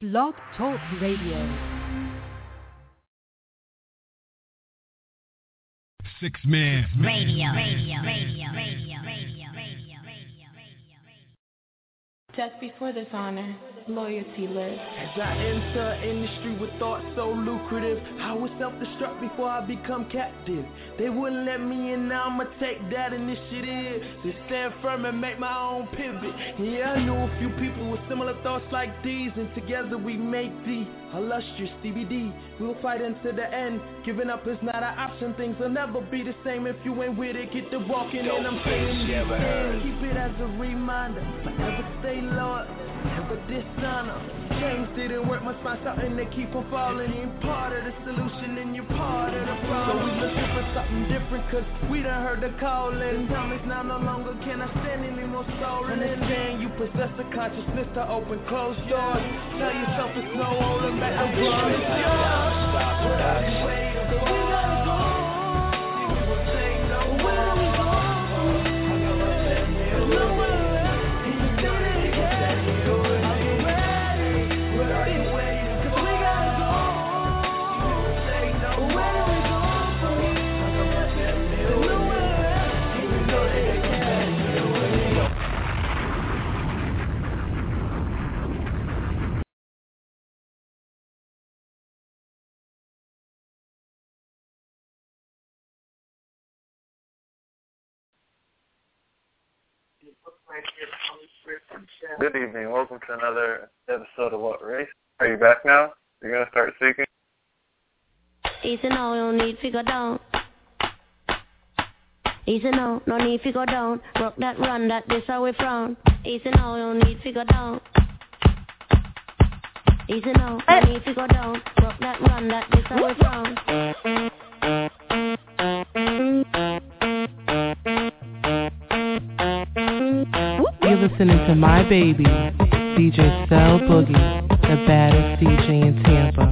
Blog Talk Radio. Six Man Radio. Radio. Radio. Radio. Just before this honor, loyalty lives. As I enter industry with thoughts so lucrative, I was self-destruct before I become captive. They wouldn't let me in, now I'ma take that initiative to stand firm and make my own pivot. Yeah, I knew a few people with similar thoughts like these, and together we make the illustrious DBD. We'll fight until the end. Giving up is not an option. Things will never be the same if you ain't with it. Get the walking, and I'm saying these things. Keep it as a reminder. Forever stay loyal, never dishonor. Things didn't work, must find something to keep on falling. You ain't part of the solution, and you're part of the problem. So we looking for something different, cause we done heard the calling. Time is now no longer can I stand any more stolen. Understand you possess a consciousness to open closed doors. Tell yourself it's no holding back. I'm promise Good evening. Welcome to another episode of What Race. Are you back now? You're gonna start speaking. Easy now, no need to go down. Easy now, no need to go down. Rock that run, that this we frown. Easy now, no need to go down. Easy now, no need to go down. Rock that run, that this how we listening to My Baby, DJ Cell Boogie, the baddest DJ in Tampa.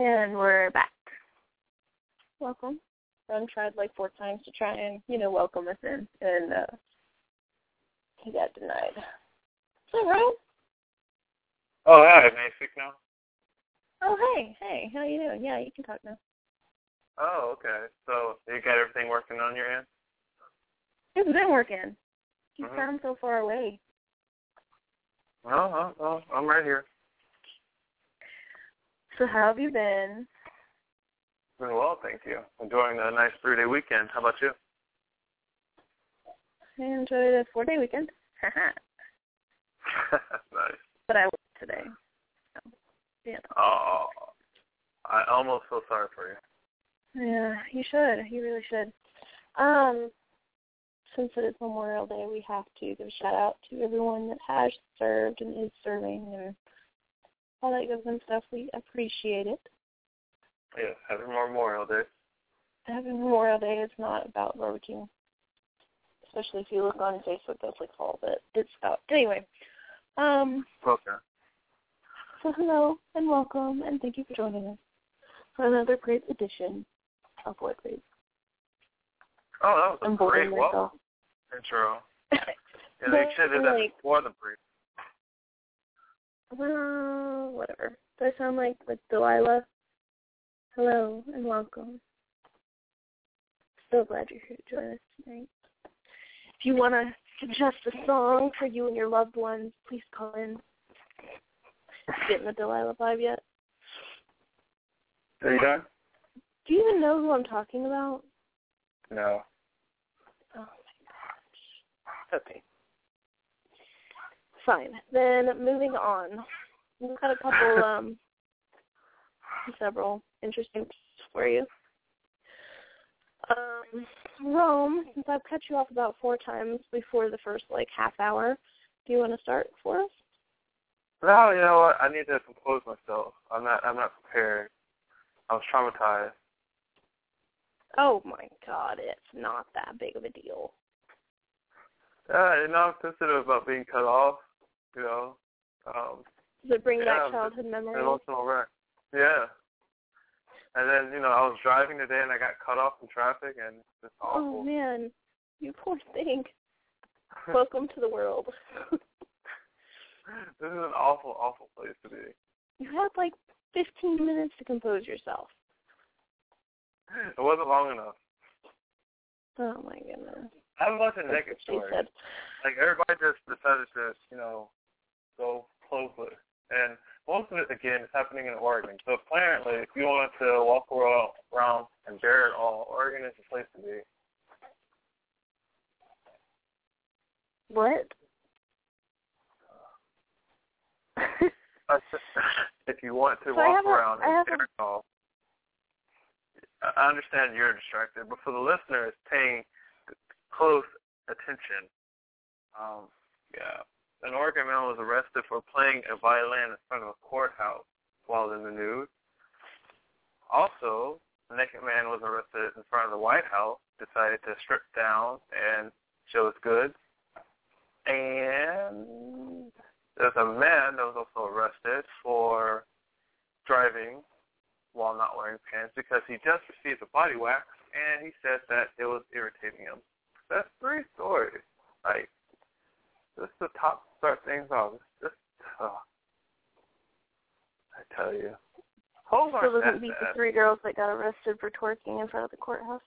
And we're back. Welcome. Rome tried like four times to try and, you know, welcome us in, and uh, he got denied. So, Rome? Oh, yeah, may I speak now? Oh, hey, hey, how you doing? Yeah, you can talk now. Oh, okay. So you got everything working on your end? It's been working. You Mhm. sound so far away. Oh, oh, oh, I'm right here. So, how have you been? Doing well, thank you. Enjoying a nice three-day weekend. How about you? I enjoyed a four-day weekend. That's nice. but I worked today. So, yeah. Oh, I almost feel sorry for you. Yeah, you should. You really should. Um, since it is Memorial Day, we have to give a shout out to everyone that has served and is serving and all that good fun stuff. We appreciate it. Yes, happy Memorial Day. Having Memorial Day is not about barbecue. Especially if you look on Facebook, that's like all that it's about. Anyway, um, Okay. so hello and welcome and thank you for joining us for another great edition of What Race. Oh, that was a I'm great boring welcome myself. intro. Yeah, they should have did that before the brief. Well, whatever. Do I sound like like Delilah? Hello and welcome. So glad you're here to join us tonight. If you want to suggest a song for you and your loved ones, please call in. Getting the Delilah vibe yet? Are you done? Do you even know who I'm talking about? No. Oh my gosh. Okay. Fine. Then moving on. We've got a couple um several interesting for you. Um Rome, since I've cut you off about four times before the first like half hour, do you want to start for us? No, you know what? I need to compose myself. I'm not. I'm not prepared. I was traumatized. Oh my god, it's not that big of a deal. Yeah, you know, I'm sensitive about being cut off. You know, um, Does it bring Yeah, back childhood memories? emotional wreck. Yeah. And then you know, I was driving today and I got cut off in traffic, and it's Oh awful. man, you poor thing. Welcome to the world. this is an awful, awful place to be. You had like 15 minutes to compose yourself. It wasn't long enough. Oh my goodness. I'm a bunch of That's negative what stories. Like everybody just decided to, you know, go closely. And most of it again is happening in Oregon. So apparently if you want to walk around around and bear it all, Oregon is the place to be. What? If you want to So walk have a- around and bear it all, I understand you're distracted, but for the listeners paying close attention, um, yeah, an Oregon man was arrested for playing a violin in front of a courthouse while in the nude. Also, a naked man was arrested in front of the White House, decided to strip down and show his goods. And there's a man that was also arrested for driving while not wearing pants because he just received a body wax and he said that it was irritating him. That's three stories. Like, just the top start things off. It's just tough. I tell you. Holes Still doesn't that beat the three girls that got arrested for twerking in front of the courthouse.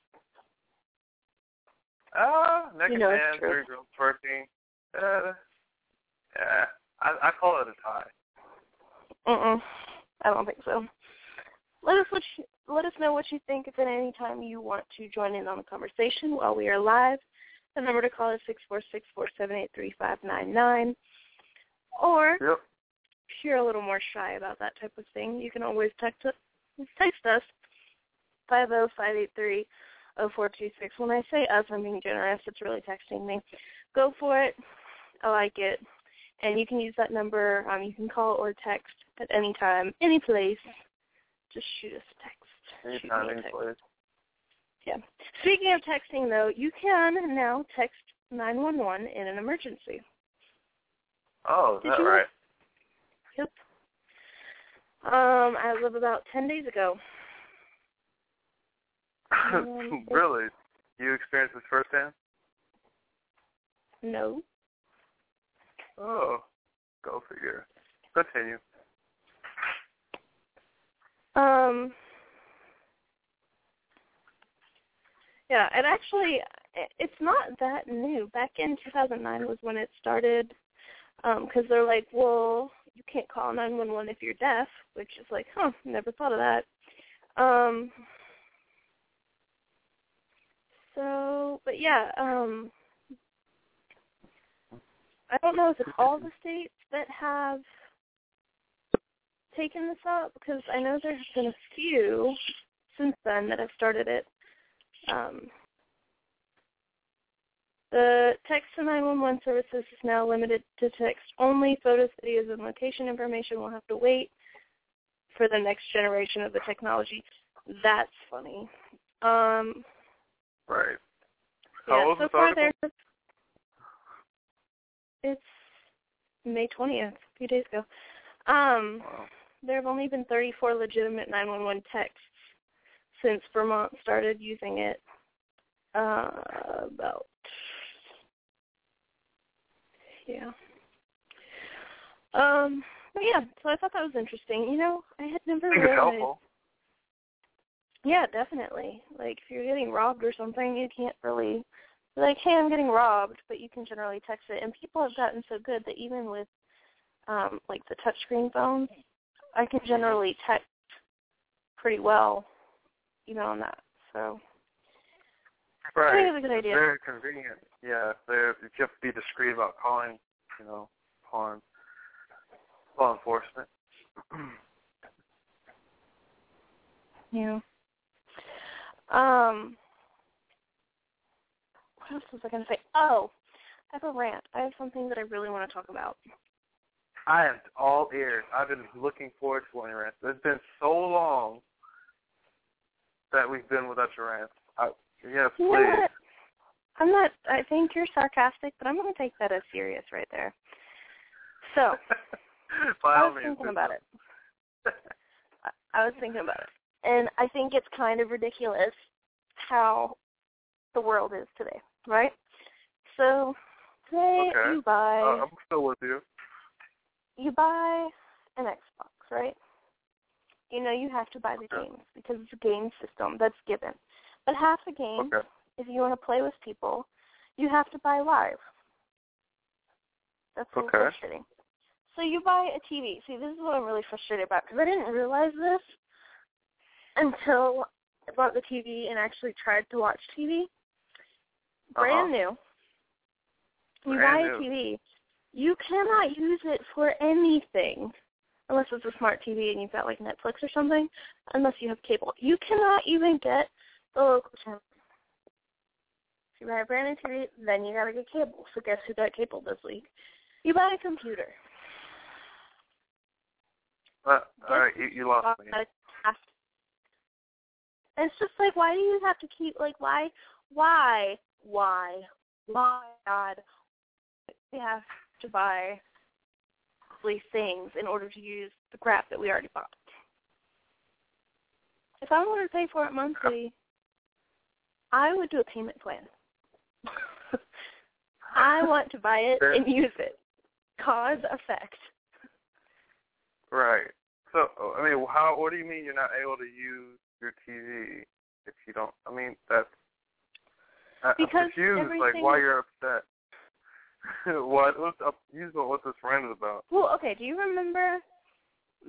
Ah, naked You know man, three girls twerking. Uh, yeah, I, I call it a tie. Mm-mm. I don't think so. Let us what you, let us know what you think if at any time you want to join in on the conversation while we are live. The number to call is six four six four seven eight three five nine nine. Or Yep. if you're a little more shy about that type of thing, you can always text us text us five oh five eight three oh four two six. When I say us, I'm being generous. It's really texting me. Go for it. I like it. And you can use that number. Um, you can call or text at any time, any place. Just shoot us a text. Anytime, any place. Yeah. Speaking of texting, though, you can now text 911 in an emergency. Oh, is Did that you right? Yep. Um, as of about ten days ago. Um, really? You experienced this firsthand? No. Oh, go figure. Continue. Um. Yeah, it actually it's not that new. Back in 2009 was when it started, because they're like, well, you can't call 911 if you're deaf, which is like, huh, never thought of that. Um. So, but yeah, um, I don't know if it's all the states that have taken this up because I know there's been a few since then that have started it. Um, the text to 911 services is now limited to text only. Photos, videos, and location information will have to wait for the next generation of the technology. That's funny. Um, Right. How yeah, old so far there's it's May 20th, a few days ago. Um, Wow. there have only been 34 legitimate 911 texts since Vermont started using it uh, about yeah. Um, but yeah, so I thought that was interesting. You know, I had never I realized. helpful. Yeah, definitely. Like if you're getting robbed or something, you can't really be like, "Hey, I'm getting robbed," but you can generally text it. And people have gotten so good that even with um like the touchscreen phones, I can generally text pretty well, even on that. So I Right. think it's a good idea. Very convenient. Yeah, you have to be discreet about calling, you know, upon law enforcement. Yeah. Um. What else was I going to say? Oh, I have a rant. I have something that I really want to talk about. I am all ears. I've been looking forward to one rants. It's been so long that we've been without your. I, yes, please. what? I'm not. I think you're sarcastic, but I'm going to take that as serious right there. So I was thinking about it. I, I was thinking about it, and I think it's kind of ridiculous how the world is today, right? So today Okay. you buy Uh, I'm still with you. you buy an Xbox, right? You know you have to buy the Okay. games because it's a game system that's given. But half the games, Okay. if you want to play with people, you have to buy live. That's Okay. frustrating. So you buy a TV. See, this is what I'm really frustrated about because I didn't realize this until I bought the TV and actually tried to watch TV. Brand uh-huh. new. You buy Brand a. TV. You cannot use it for anything unless it's a smart TV and you've got like Netflix or something. Unless you have cable, you cannot even get the local channel. If you buy a brand new TV, then you gotta get cable. So guess who got cable this week? You buy a computer. Uh, all right, you, you lost me. And it's just like, why do you have to keep like why, why, why, why, God, we have to buy these things in order to use the crap that we already bought. If I wanted to pay for it monthly, I would do a payment plan. I want to buy it and use it. Cause effect. Right. So, I mean, how? What do you mean you're not able to use your TV if you don't? I mean, that's. I- Because I'm confused. Like, why you're upset? what? What's up? You know what this rant is about? Well, okay, do you remember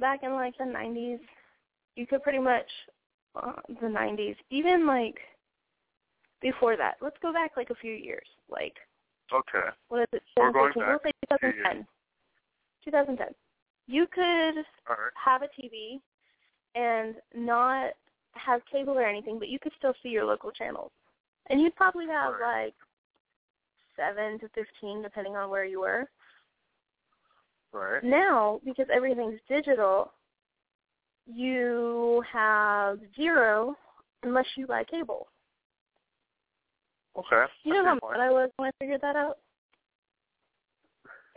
back in like the 90s, you could pretty much, uh, the 90s, even like before that, let's go back like a few years, like, Okay. what is it, We're going 2014, back let's say a 2010. 2010. You could right. have a TV and not have cable or anything, but you could still see your local channels. And you'd probably have Right. like 7 to 15, depending on where you were. Right. Now, because everything's digital, you have zero unless you buy cable. Okay. You know how mad I was when I figured that out?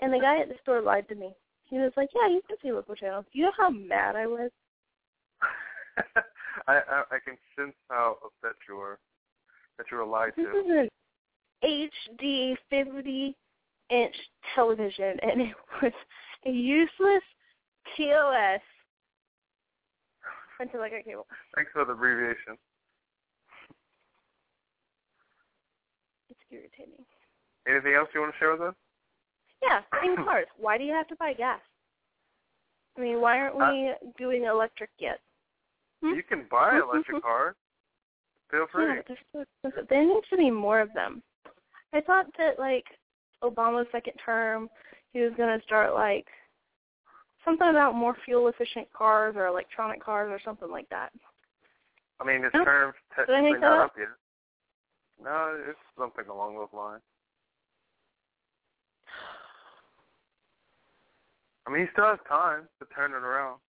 And the guy at the store lied to me. He was like, yeah, you can see local channels. You know how mad I was? I, I I can sense how upset you were that you were lied This to. is an HD 50 inch television, and it was a useless TOS until I got cable. Thanks for the abbreviation. It's irritating. Anything else you want to share with us? Yeah, in cars. Why do you have to buy gas? I mean, why aren't we doing electric yet? Hmm? You can buy electric cars. Feel free. Yeah, so. There needs to be more of them. I thought that like Obama's second term, he was going to start like something about more fuel efficient cars or electronic cars or something like that. I mean, his No. term's technically not up? up yet. No, it's something along those lines. I mean, he still has time to turn it around.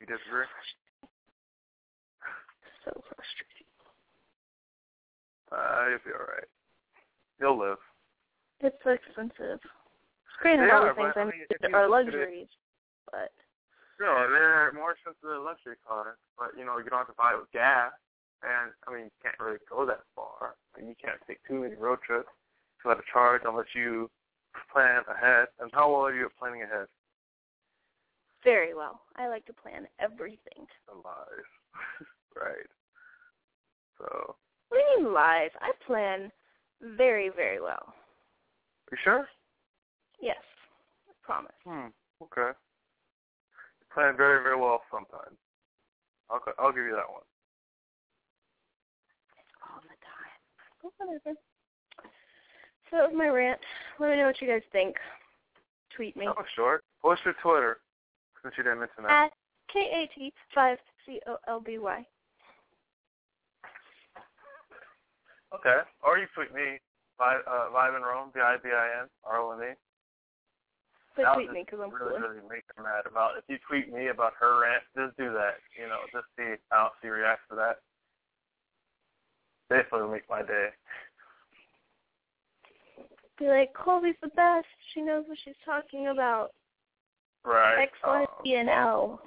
You disagree? So frustrating. Uh, you'll be alright. You'll live. It's so expensive. Granted, all the things I mean, are look at it- luxuries, but Sure, they're more expensive than luxury cars, but you know you don't have to buy it with gas, and I mean you can't really go that far. I mean, you can't take too many road trips without a charge unless you plan ahead. And how well are you at planning ahead? very well. I like to plan everything. Lies, right? So, What do you mean lies? I plan very, very well. you sure? Yes, I promise. Hmm. Okay. You plan very, very well sometimes. I'll I'll give you that one. It's all the time. Whatever. So that was my rant. Let me know what you guys think. Tweet me That was short. Post your Twitter since you didn't mention that. at kat5colby. Okay. Or you tweet me, Vi- uh, Vibin Rome, V-I-B-I-N, R-O-M-E. But tweet me because I'm really, cool. really make her mad about. If you tweet me about her rant, just do that. You know, just see how she reacts to that. Definitely make my day. Be like, Colby's the best. She knows what she's talking about. Right. X, Y, Um, Z, and L.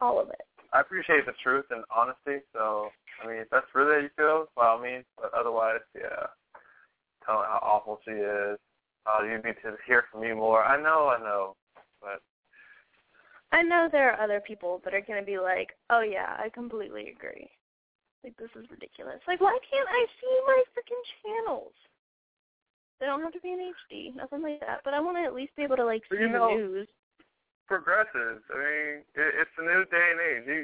All of it. I appreciate the truth and honesty. So, I mean, if that's really how you feel, by all means. But otherwise, yeah, tell her how awful she is. Uh, you need to hear from me more. I know, I know, but I know there are other people that are going to be like, oh, yeah, I completely agree. Like, this is ridiculous. Like, why can't I see my freaking channels? They don't have to be in HD, nothing like that. But I want to at least be able to, like, see you the news. Progressives. I mean, it, it's a new day and age. You,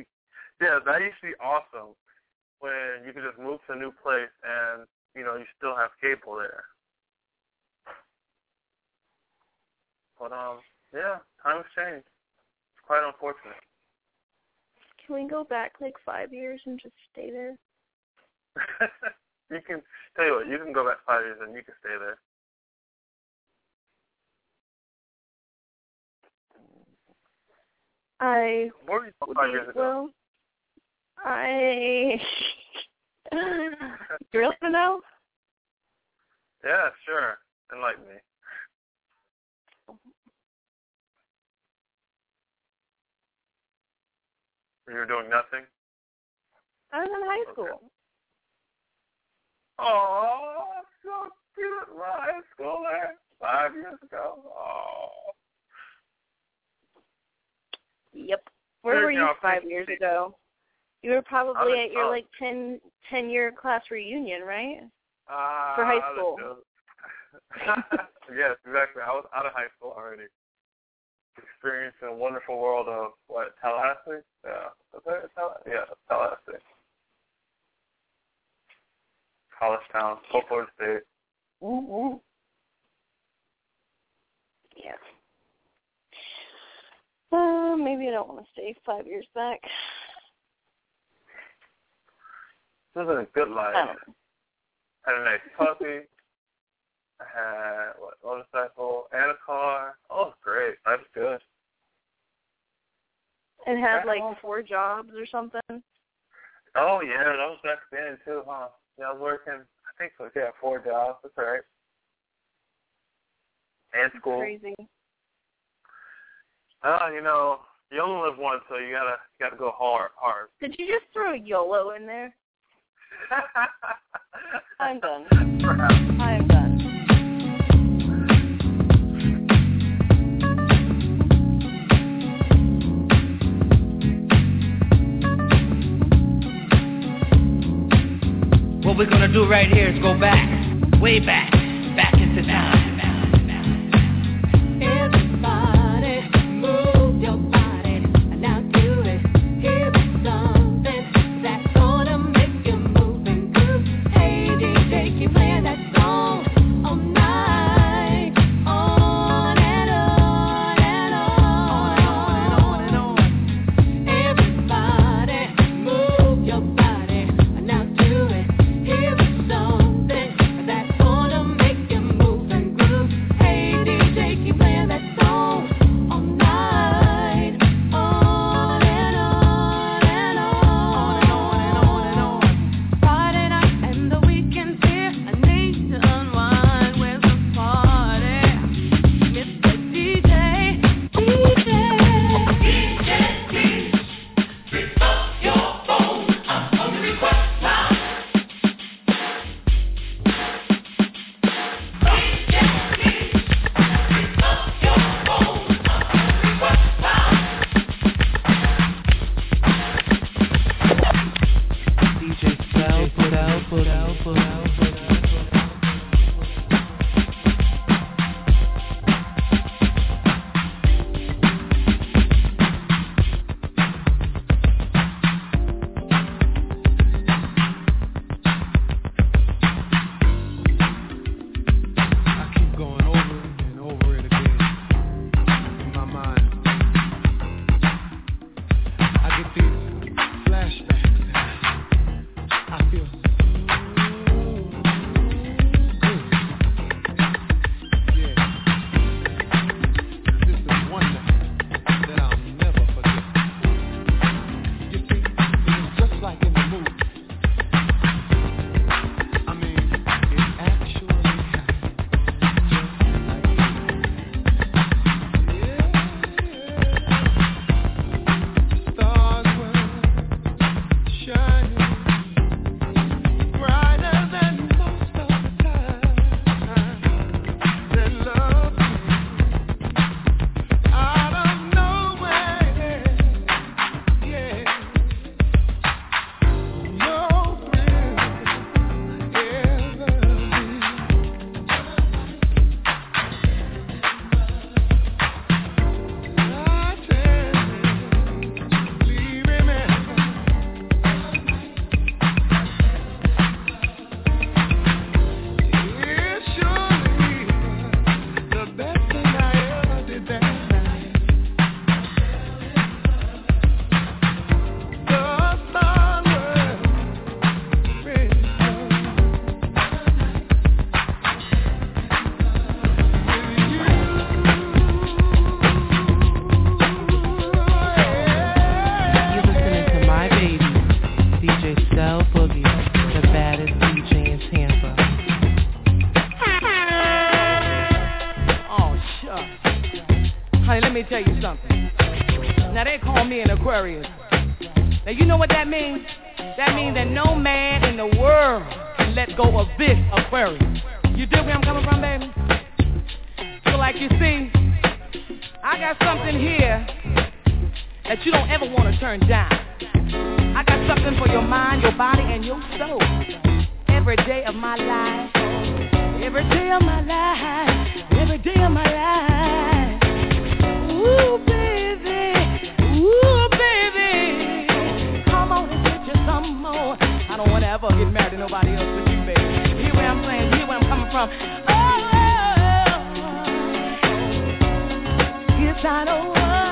yeah, that used to be awesome when you could just move to a new place and you know you still have cable there. But um, yeah, times change. It's quite unfortunate. Can we go back, like, five years and just stay there? you can tell you what, you can go back five years and you can stay there. I were five years ago? well, I... you really want to know? Yeah, sure. Enlighten me. You were doing nothing. I was in high Okay. school. Oh, so cute. My high school there five years ago. Oh. Yep. Where were you five years ago? You were probably at your like ten ten year class reunion, right? Ah, For high school. yes, exactly. I was out of high school already. Experiencing a wonderful world of what Tallahassee? Yeah, that yeah, Tallahassee. College town, Florida State. Woo woo. Yeah. Uh, maybe I don't want to stay five years back. This is a good life. I don't know. Had a nice puppy. I had what motorcycle and a car. Oh, great. That's good. And had like four jobs or something. Oh yeah, that was back then too, huh? Yeah, I was working. I think so. Yeah, four jobs. That's right. and school. Crazy. Uh, you know, you only live once, so you gotta you gotta go hard hard. Did you just throw YOLO in there? I'm done. Perhaps. I am done. What we're gonna do right here is go back, way back, back into time. Me an Aquarius. Now, you know what that means? That means that no man in the world can let go of this Aquarius. You dig where I'm coming from, baby? So, like you see, I got something here that you don't ever want to turn down. I got something for your mind, your body, and your soul. Every day of my life, every day of my life, every day of my life. Ooh, Get married to nobody else but you, baby. Hear where I'm saying, hear where I'm coming from. Oh, it's not over.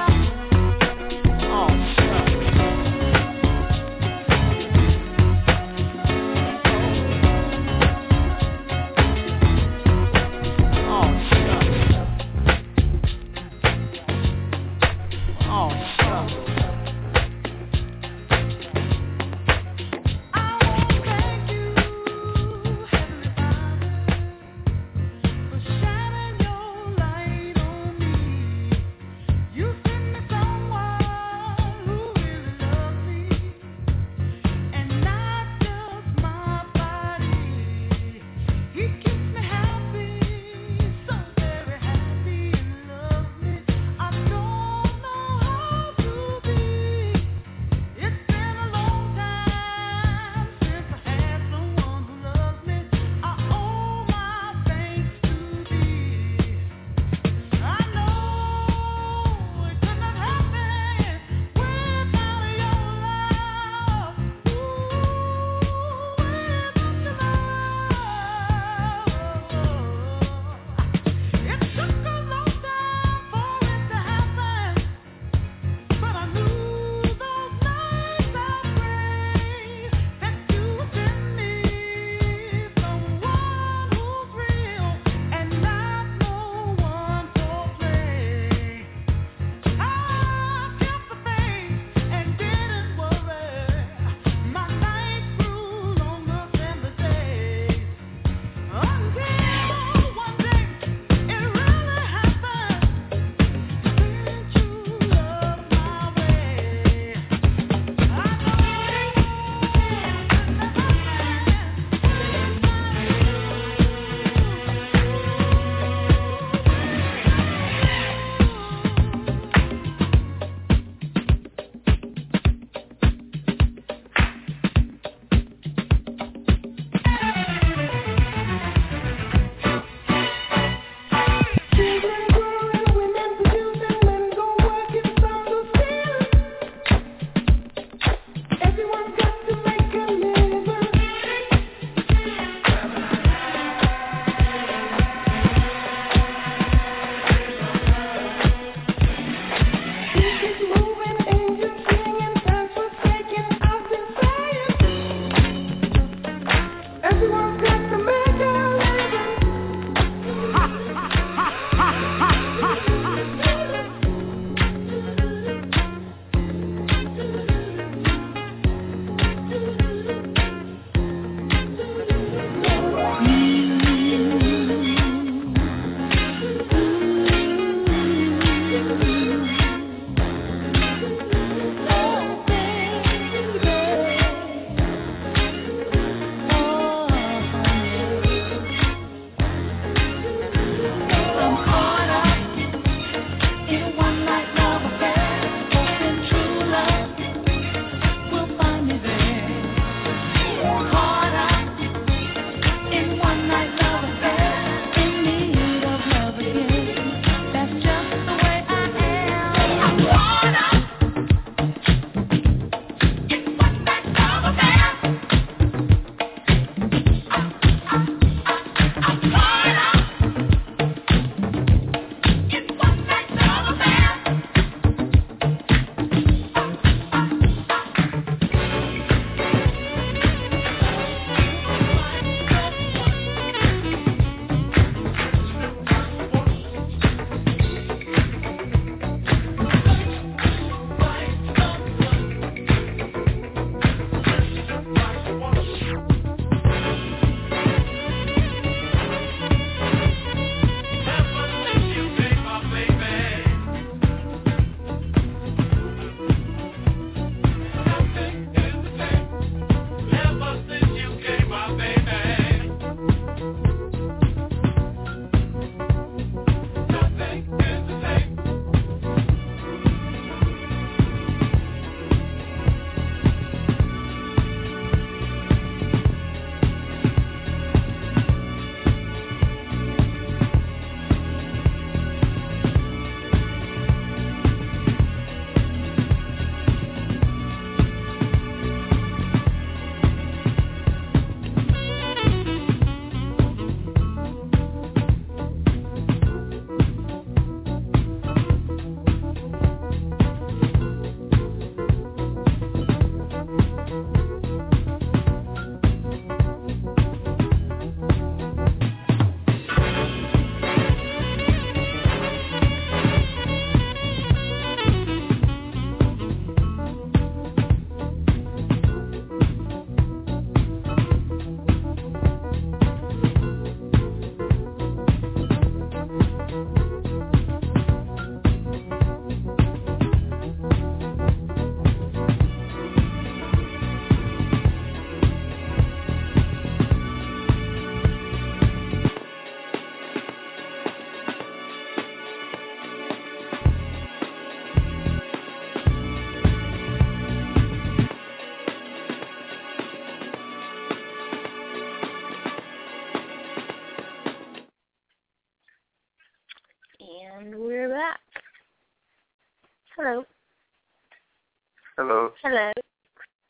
Hello.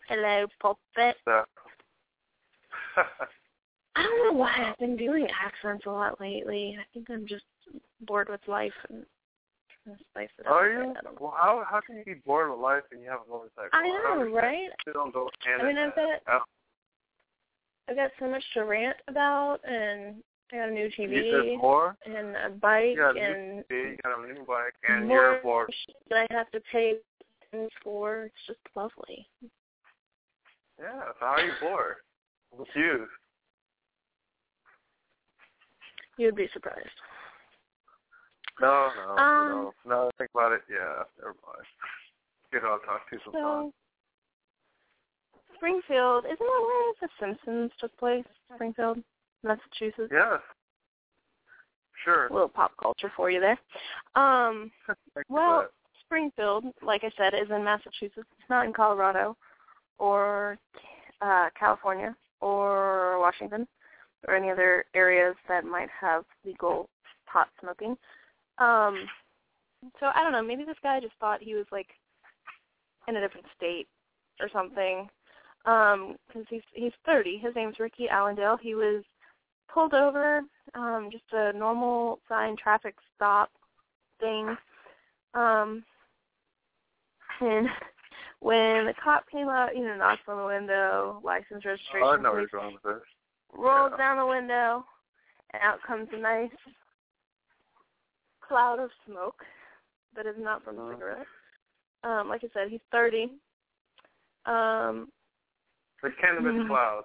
Hello. Puppet. So, I don't know why I've been doing accents a lot lately. I think I'm just bored with life and trying to spice it up. are you? I don't know. Well, how how can you be bored with life and you have a motorcycle? I know, right? You don't go I mean, I've got. Oh, I've got so much to rant about, and I got a new TV and a bike You got a and new TV, you got a new bike, and more you're bored. that I have to pay for. It's just lovely. Yeah. How are you bored? With you? You'd be surprised. No, no, Um, no, no. Think about it. Yeah, never mind. You know, I'll talk to you sometime. So, Springfield, isn't that where The Simpsons took place? Springfield, Massachusetts. Yes. Sure. A little pop culture for you there. Um, Thank you for well. Springfield, like I said, is in Massachusetts. It's not in Colorado or uh, California or Washington or any other areas that might have legal pot smoking. Um, so I don't know. Maybe this guy just thought he was like in a different state or something. Um, because he's he's 30. His name's Ricky Allendale. He was pulled over, um, just a normal sign traffic stop thing. Um, and when the cop came out, you know, knocks on the window, license registration, Oh, I know where police with this. rolls Yeah. down the window, and out comes a nice cloud of smoke that is not from a Mhm. cigarette. Um, like I said, he's 30. Um, The cannabis Mhm. cloud.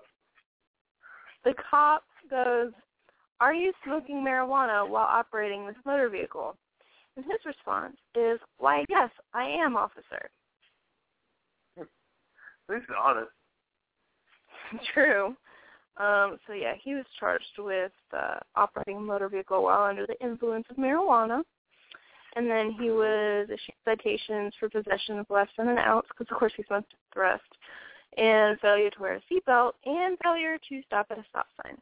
the cop goes, "Are you smoking marijuana while operating this motor vehicle?" And his response is, "Why, yes, I am, officer." At least be honest. True. Um, so yeah, he was charged with uh, operating a motor vehicle while under the influence of marijuana, and then he was issued citations for possession of less than an ounce, because of course he smoked the rest, and failure to wear a seatbelt, and failure to stop at a stop sign.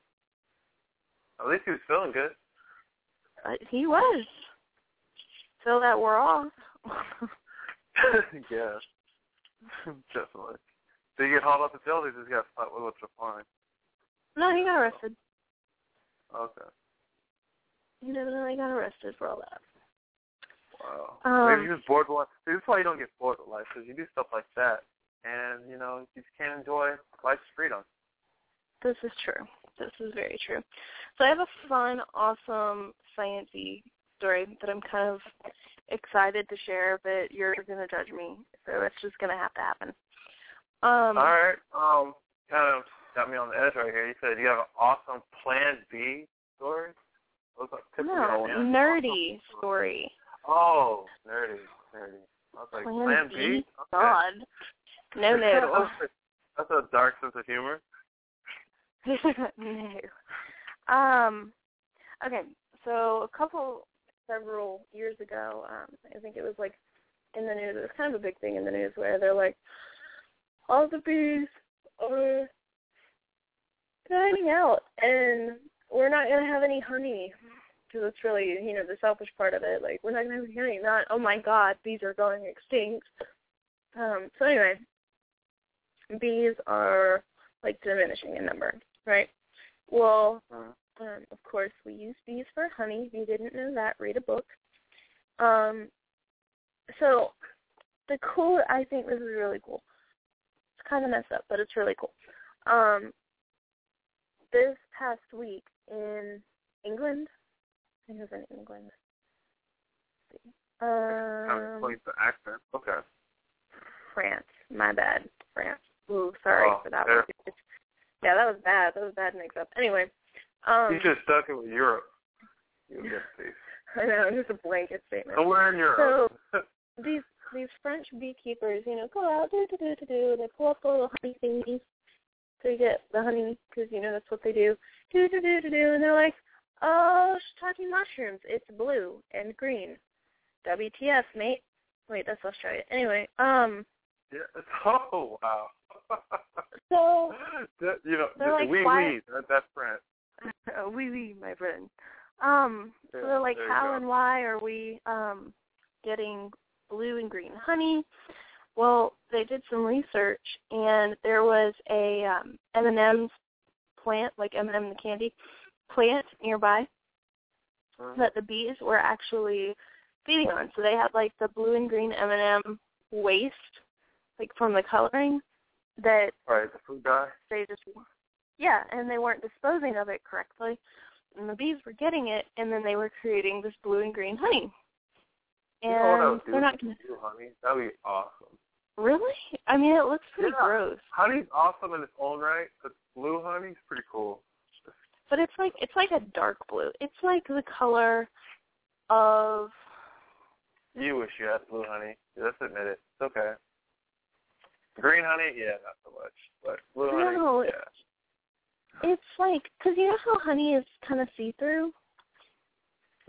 At least he was feeling good. Uh, he was. So that we're off. yeah. Definitely. So you get hauled up to jail, they just got slapped with what's the fine. no, he got arrested. Okay. He definitely got arrested for all that. Wow. Um, Maybe he was bored with life. This is why you don't get bored with life, because you do stuff like that, and, you know, you just can't enjoy life's freedom. This is true. This is very true. So I have a fun, awesome, sciencey story that I'm kind of excited to share, but you're gonna judge me, so it's just gonna have to happen. Um, All right. Um, kind of got me on the edge right here. You said you have an awesome Plan B story? What's up? Tip me no, nerdy story. Oh, nerdy, nerdy. I was like, Plan Plan, B? B? Okay. God, no, no, That's a dark sense of humor. no. Um, okay, so a couple, several years ago, um, I think it was like in the news. It was kind of a big thing in the news where they're like, all the bees are dying out, and we're not gonna have any honey. Because it's really, you know, the selfish part of it. Like, we're not gonna have any honey. Not, oh my God, bees are going extinct. Um. So anyway, bees are like diminishing in number, right? Well. Um, of course, we use bees for honey. If you didn't know that, read a book. Um, so the cool, I think this is really cool. It's kind of messed up, but it's really cool. Um, this past week in England, I think it was in England. Let's see. Kind of Um, plays the accent. Okay. France. My bad. France. Ooh, sorry Oh, for that one. Yeah, that was bad. That was bad mix up. Anyway, um, you should have stuck it with Europe. You'll get peace. I know, just a blanket statement. Somewhere in Europe. So these these French beekeepers, you know, go out, do do do do do. They pull up the little honey thingies to get the honey, because you know that's what they do. Do do do do do, and they're like, oh, shiitake mushrooms. It's blue and green. WTF, mate? Wait, that's Australia. Anyway, um, yeah. Oh wow. so that, you know, like, we that, that's France. oh, oui, oui, my friend. Um, so Yeah, they're like, how and why are we um getting blue and green honey? Well, they did some research, and there was a um, M&M's plant, like M&M the candy plant nearby, Mm-hmm. that the bees were actually feeding on. So they had like the blue and green M&M waste, like from the coloring, that Right, the food dye. they just yeah, and they weren't disposing of it correctly, and the bees were getting it, and then they were creating this blue and green honey. And do they're not going to blue honey? That'd be awesome. really. I mean, it looks pretty Yeah. gross, Honey's awesome in its own right, but blue honey's pretty cool. but it's like it's like a dark blue. It's like the color of You wish you had blue honey. Let's admit it. It's okay. Green honey, yeah, not so much. But blue honey, yeah. It's like because you know how honey is kind of see through,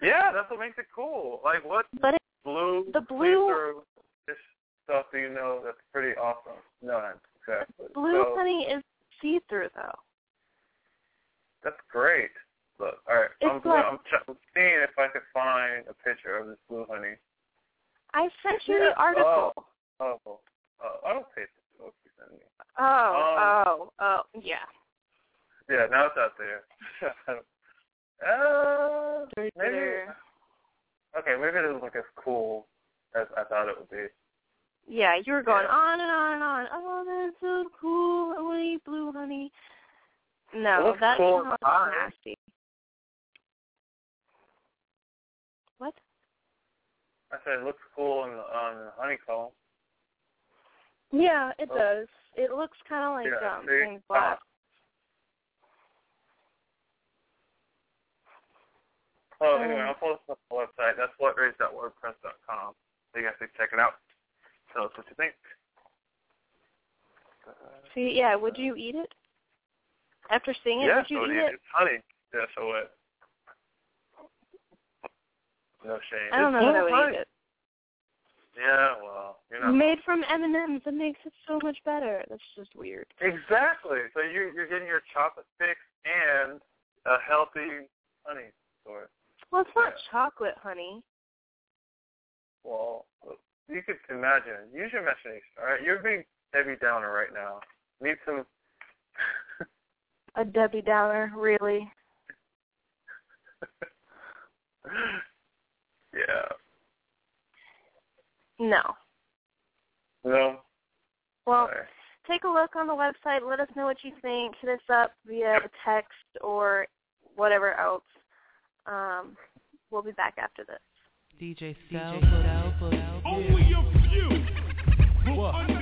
Yeah, that's what makes it cool. Like what but it, blue, The blue- this stuff do you know that's pretty awesome? None, exactly. blue so, honey is see through though. That's great. Look, all right, I'm, It's like- I'm, I'm seeing if I could find a picture of this blue honey. I sent you Yeah. the article. Oh, oh, oh I don't pay attention to what you send me. Oh, Um, oh, oh, yeah. Yeah, now it's out there. uh, maybe. Okay, maybe it doesn't look as cool as I thought it would be. Yeah, you were going Yeah. on and on and on. Oh, that's so cool. I want to eat blue honey. No, It looks that cool in sounds the eyes. nasty. What? I said it looks cool on the, on the honeycomb. Yeah, it Oh. does. It looks kind of like Yeah, um, see? things black. Oh, anyway, I'll post on the website. That's whatrace.wordpress.com. So you guys can check it out. Tell us what you think. See, yeah, would you eat it? After seeing it, yeah, would you so eat it it? It's honey. Yeah, so what? No shame. I don't It's know that I would honey. eat it. Yeah, well, you know. Made from M&Ms, it makes it so much better. That's just weird. Exactly. So you you're getting your chocolate fix and a healthy honey source. Well, it's not chocolate honey. Well, you could imagine. Use your imagination. All right, you're being Debbie Downer right now. Need some. A Debbie Downer, really. yeah. No. No. Well, Sorry. take a look on the website. Let us know what you think. Hit us up via text or whatever else. Um, we'll be back after this. DJ Cell Boogie. Only a few will understand and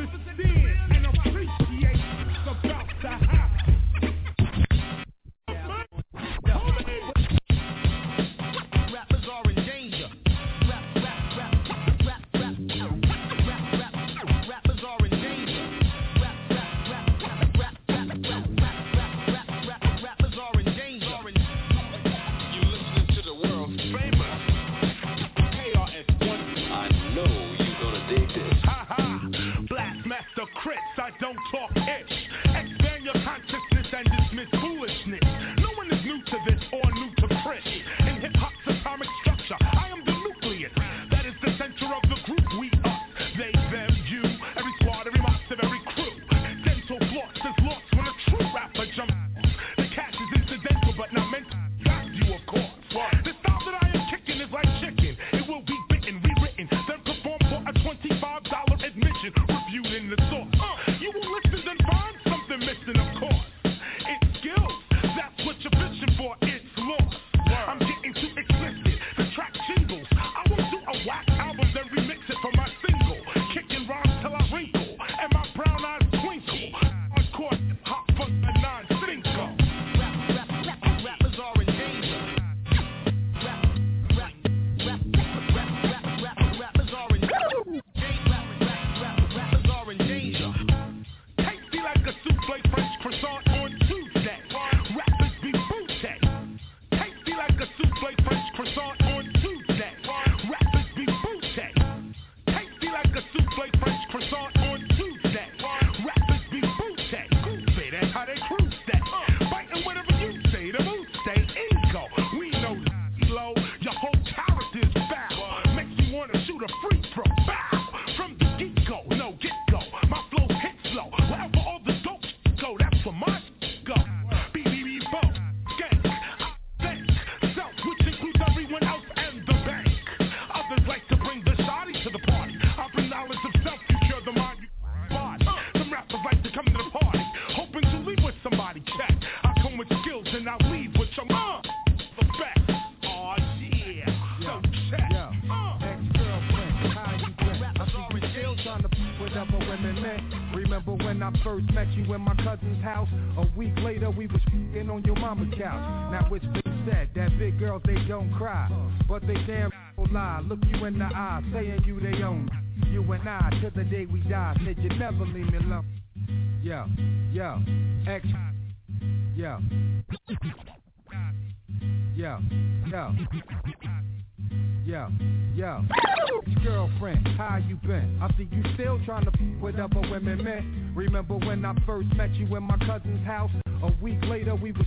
first met you in my cousin's house? A week later, we was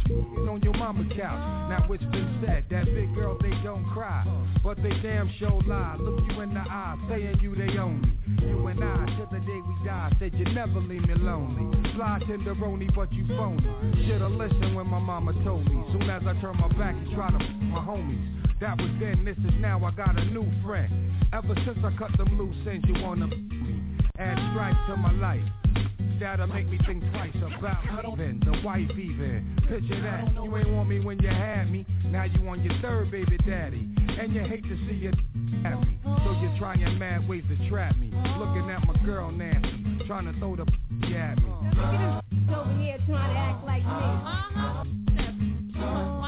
on your mama's couch. Now it's been said that big girls they don't cry, but they damn sure lie. Look you in the eye, saying you they own me. You and I, till the day we die, said you never leave me lonely. Fly tenderoni, but you phony. Shoulda listened when my mama told me. Soon as I turn my back, you try to my homies. That was then, this is now, I got a new friend. Ever since I cut them loose ends, you wanna me. Add stripes to my life. That'll make me think twice about even the wife even. Picture that, you ain't want me when you had me. Now you on your third baby daddy. And you hate to see you happy. So you're trying mad ways to trap me. Looking at my girl nasty, trying to throw the at me. over here trying to act like me. Uh-huh. Yo,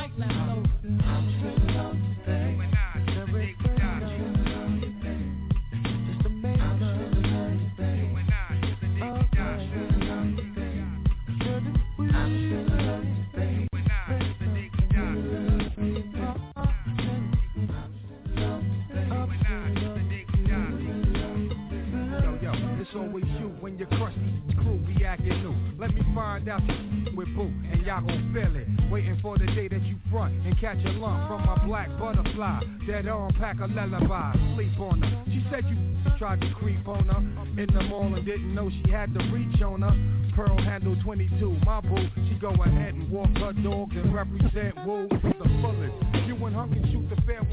it's always you when your crusty crew be acting new. Let me find out with boo, and y'all gon' feel it. Waiting for the day that you front and catch a lump from my black butterfly. That arm pack a lullaby, sleep on her. She said you tried to creep on her in the mall and didn't know she had the reach on her. Pearl handle 22, my boo. She go ahead and walk her dogs and represent woo with the fullest. You and her can shoot the fair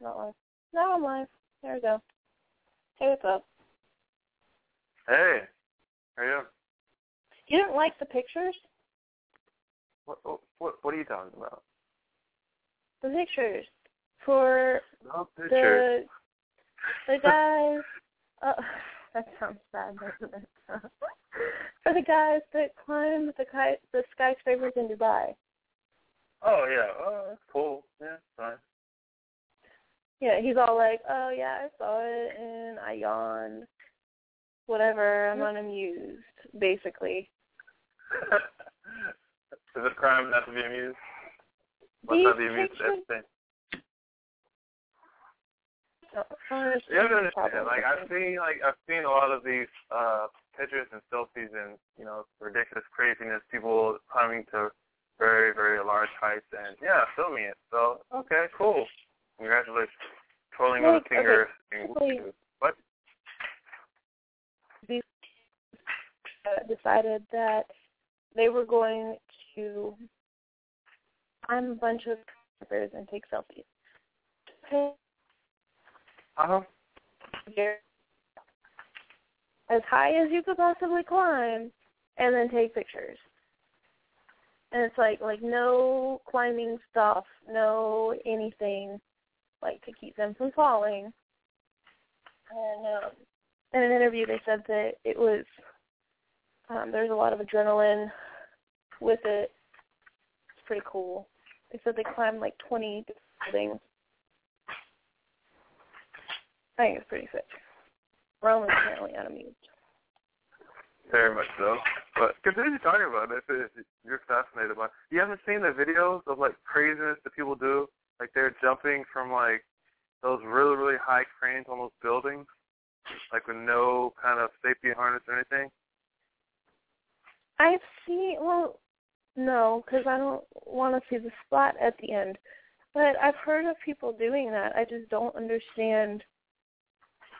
Not live. No, I'm live. There we go. Hey, what's up? Hey, how are you? You didn't like the pictures? What, what, what, are you talking about? The pictures for No the pictures. the guys. Oh, that sounds bad, doesn't it? for the guys that climb the ki- the skyscrapers in Dubai. Oh, yeah. Oh, that's cool. Yeah, fine. Yeah, he's all like, "Oh yeah, I saw it and I yawned." Whatever, I'm unamused, basically. Is it a crime not to be amused? What's not be amused at everything. I You have to understand understand, like I've seen like I've seen a lot of these uh pictures and selfies and, you know, ridiculous craziness, people climbing to very, very large heights, and yeah, filming it. So okay, cool. Congratulations. Twirling on Like, the fingers. okay, and What? these uh, decided that they were going to climb a bunch of climbers and take selfies. Uh-huh. As high as you could possibly climb, and then take pictures. And it's like like no climbing stuff, no anything like to keep them from falling. And um, in an interview, they said that it was um, there's a lot of adrenaline with it. It's pretty cool. They said they climbed like 20 buildings. I think it's pretty sick. Rome is apparently unamused. Very much so. But continue talking about it if you're fascinated by it. You haven't seen the videos of like craziness that people do? Like they're jumping from like those really, really high cranes on those buildings, like with no kind of safety harness or anything. I've seen, well, no, because I don't want to see the spot at the end. But I've heard of people doing that. I just don't understand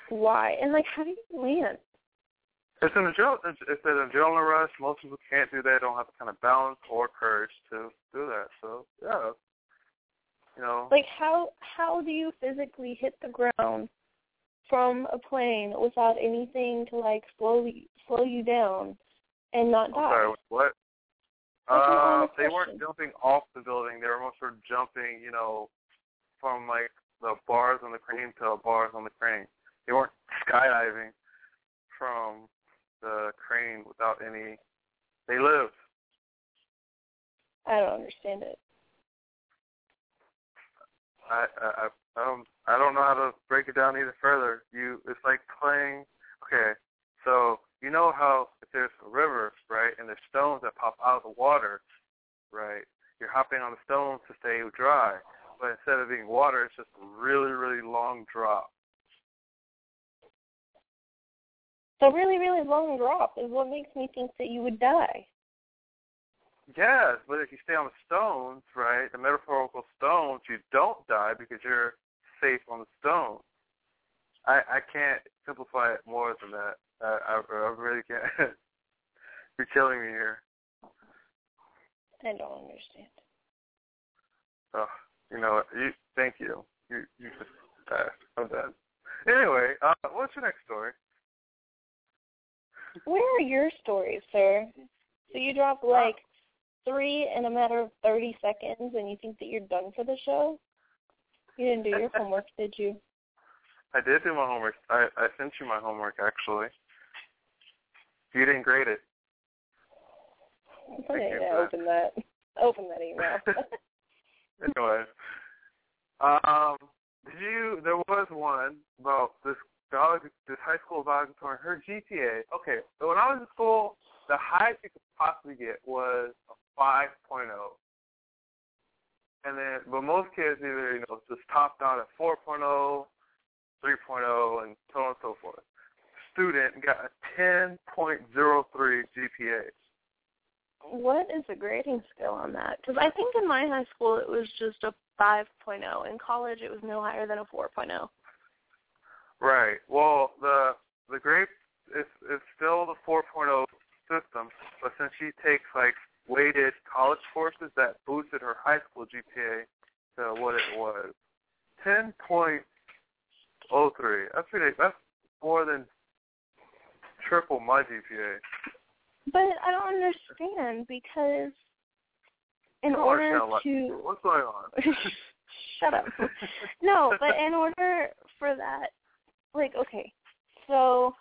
why. And like, how do you land? It's an adrenaline. It's it's an adrenaline rush. Most people can't do that. Don't have the kind of balance or courage to do that. So yeah, you know. Like, how how do you physically hit the ground from a plane without anything to like slow slow you down and not die? sorry. What? Uh, they question. weren't jumping off the building. They were more sort of jumping, you know, from like the bars on the crane to bars on the crane. They weren't skydiving from the crane without any. They lived. I don't understand it. I I I don't I don't know how to break it down either further. You it's like playing. Okay, so you know how if there's a river, right, and there's stones that pop out of the water, right? You're hopping on the stones to stay dry, but instead of being water, it's just a really really long drop. The really really long drop is what makes me think that you would die. Yes, but if you stay on the stones, right, the metaphorical stones, you don't die because you're safe on the stones. I I can't simplify it more than that. I I, I really can't. You're killing me here. I don't understand. Oh, you know what? You thank you. You you just passed. I'm done. Anyway, uh, what's your next story? Where are your stories, sir? So you drop like three in a matter of thirty seconds, and you think that you're done for the show? You didn't do your homework, did you? I did do my homework. I I sent you my homework actually. You didn't grade it. Okay, yeah, for open that. Open that email. Anyway, um, did you? There was one about this this high school valedictorian. Her GPA. Okay, so when I was in school, the highest you could possibly get was a 5.0. And then, but most kids either you know just topped out at 4.0, 3.0, and so on and so forth. Student got a 10.03 GPA. what is the grading scale on that? Because I think in my high school it was just a 5.0. In college it was no higher than a oh. 4.0. Right. Well, the the grade is is still the 4.0 system, but since she takes like weighted college courses, that boosted her high school GPA to what it was, 10.03. That's pretty. That's more than triple my GPA. But I don't understand because in order to what's going on? shut up. no, but in order for that, like, okay, so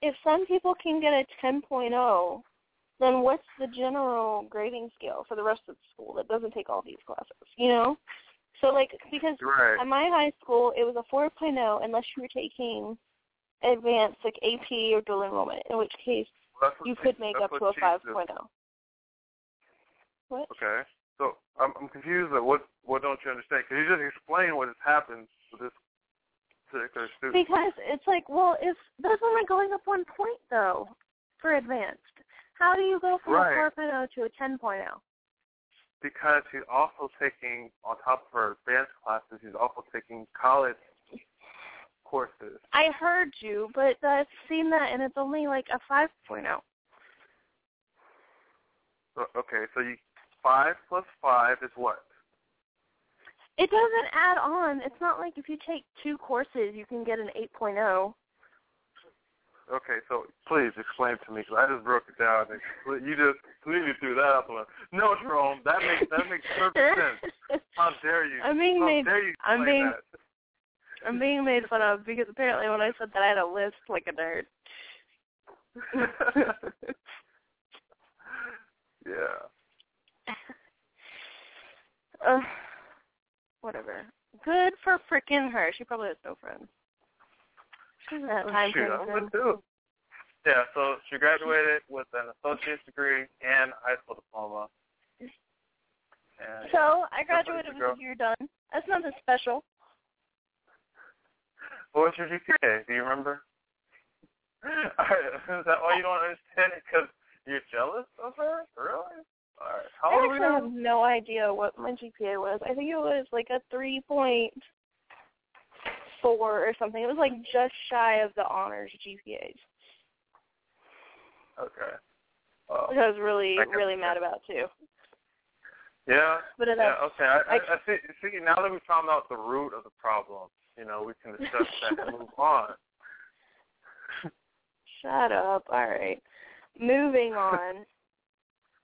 if some people can get a 10.0, then what's the general grading scale for the rest of the school that doesn't take all these classes? You know, so like because Right. at my high school it was a 4.0 unless you were taking advanced like AP or dual enrollment, in which case what you she- could make up to a she 5.0. What? Okay. So I'm I'm confused at what what don't you understand? Can you just explain what has happened with this particular student? Because it's like, well, if those are only going up one point though for advanced. How do you go from Right. a 4.0 to a 10.0? because she's also taking, on top of her advanced classes, she's also taking college courses. I heard you, but I've seen that, and it's only like a oh. 5.0. So, okay, so you five plus five is what? It doesn't add on. It's not like if you take two courses, you can get an oh. 8.0. Okay, so please explain to me because I just broke it down. And you just completely threw that out the window. No, Jerome, that makes that makes perfect sense. How dare you? I'm being How made. dare you I'm being. I'm being made fun of because apparently when I said that I had a list like a nerd. yeah. uh, whatever. Good for frickin' her. She probably has no friends. She doesn't have time Shoot, I'm gonna do. Yeah, so she graduated with an associate's degree and high school diploma. And So I graduated with a year done. That's nothing special. what was your GPA? Do you remember? Is that why you don't understand it? Because you're jealous of her? Really? All right. How I old are we actually have no idea what my GPA was. I think it was like a three point four or something. It was like just shy of the honors GPAs, Okay. Oh. which I was really I really mad about too. Yeah. But it, yeah. Okay. I, I, I- I see. See, now that we found out the root of the problem, you know, we can discuss that and move on. Shut up. All right. Moving on.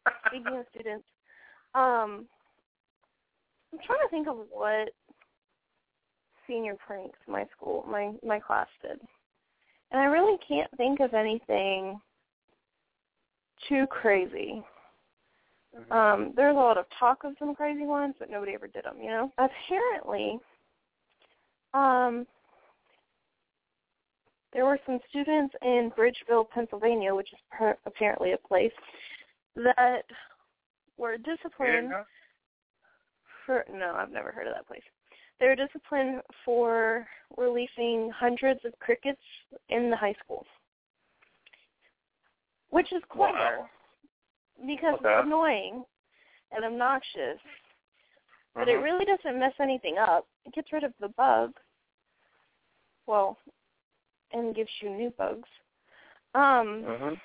Speaking of students, um, I'm trying to think of what senior pranks my school, my my class did, and I really can't think of anything too crazy. Um, there's a lot of talk of some crazy ones, but nobody ever did them. You know. Apparently, um, there were some students in Bridgeville, Pennsylvania, which is per- apparently a place that were disciplined for no, I've never heard of that place. They were disciplined for releasing hundreds of crickets in the high school, which is clever Wow. because Okay. it's annoying and obnoxious, but it Mhm. really doesn't mess anything up. It gets rid of the bug. Well, and gives you new bugs. Um, Mhm.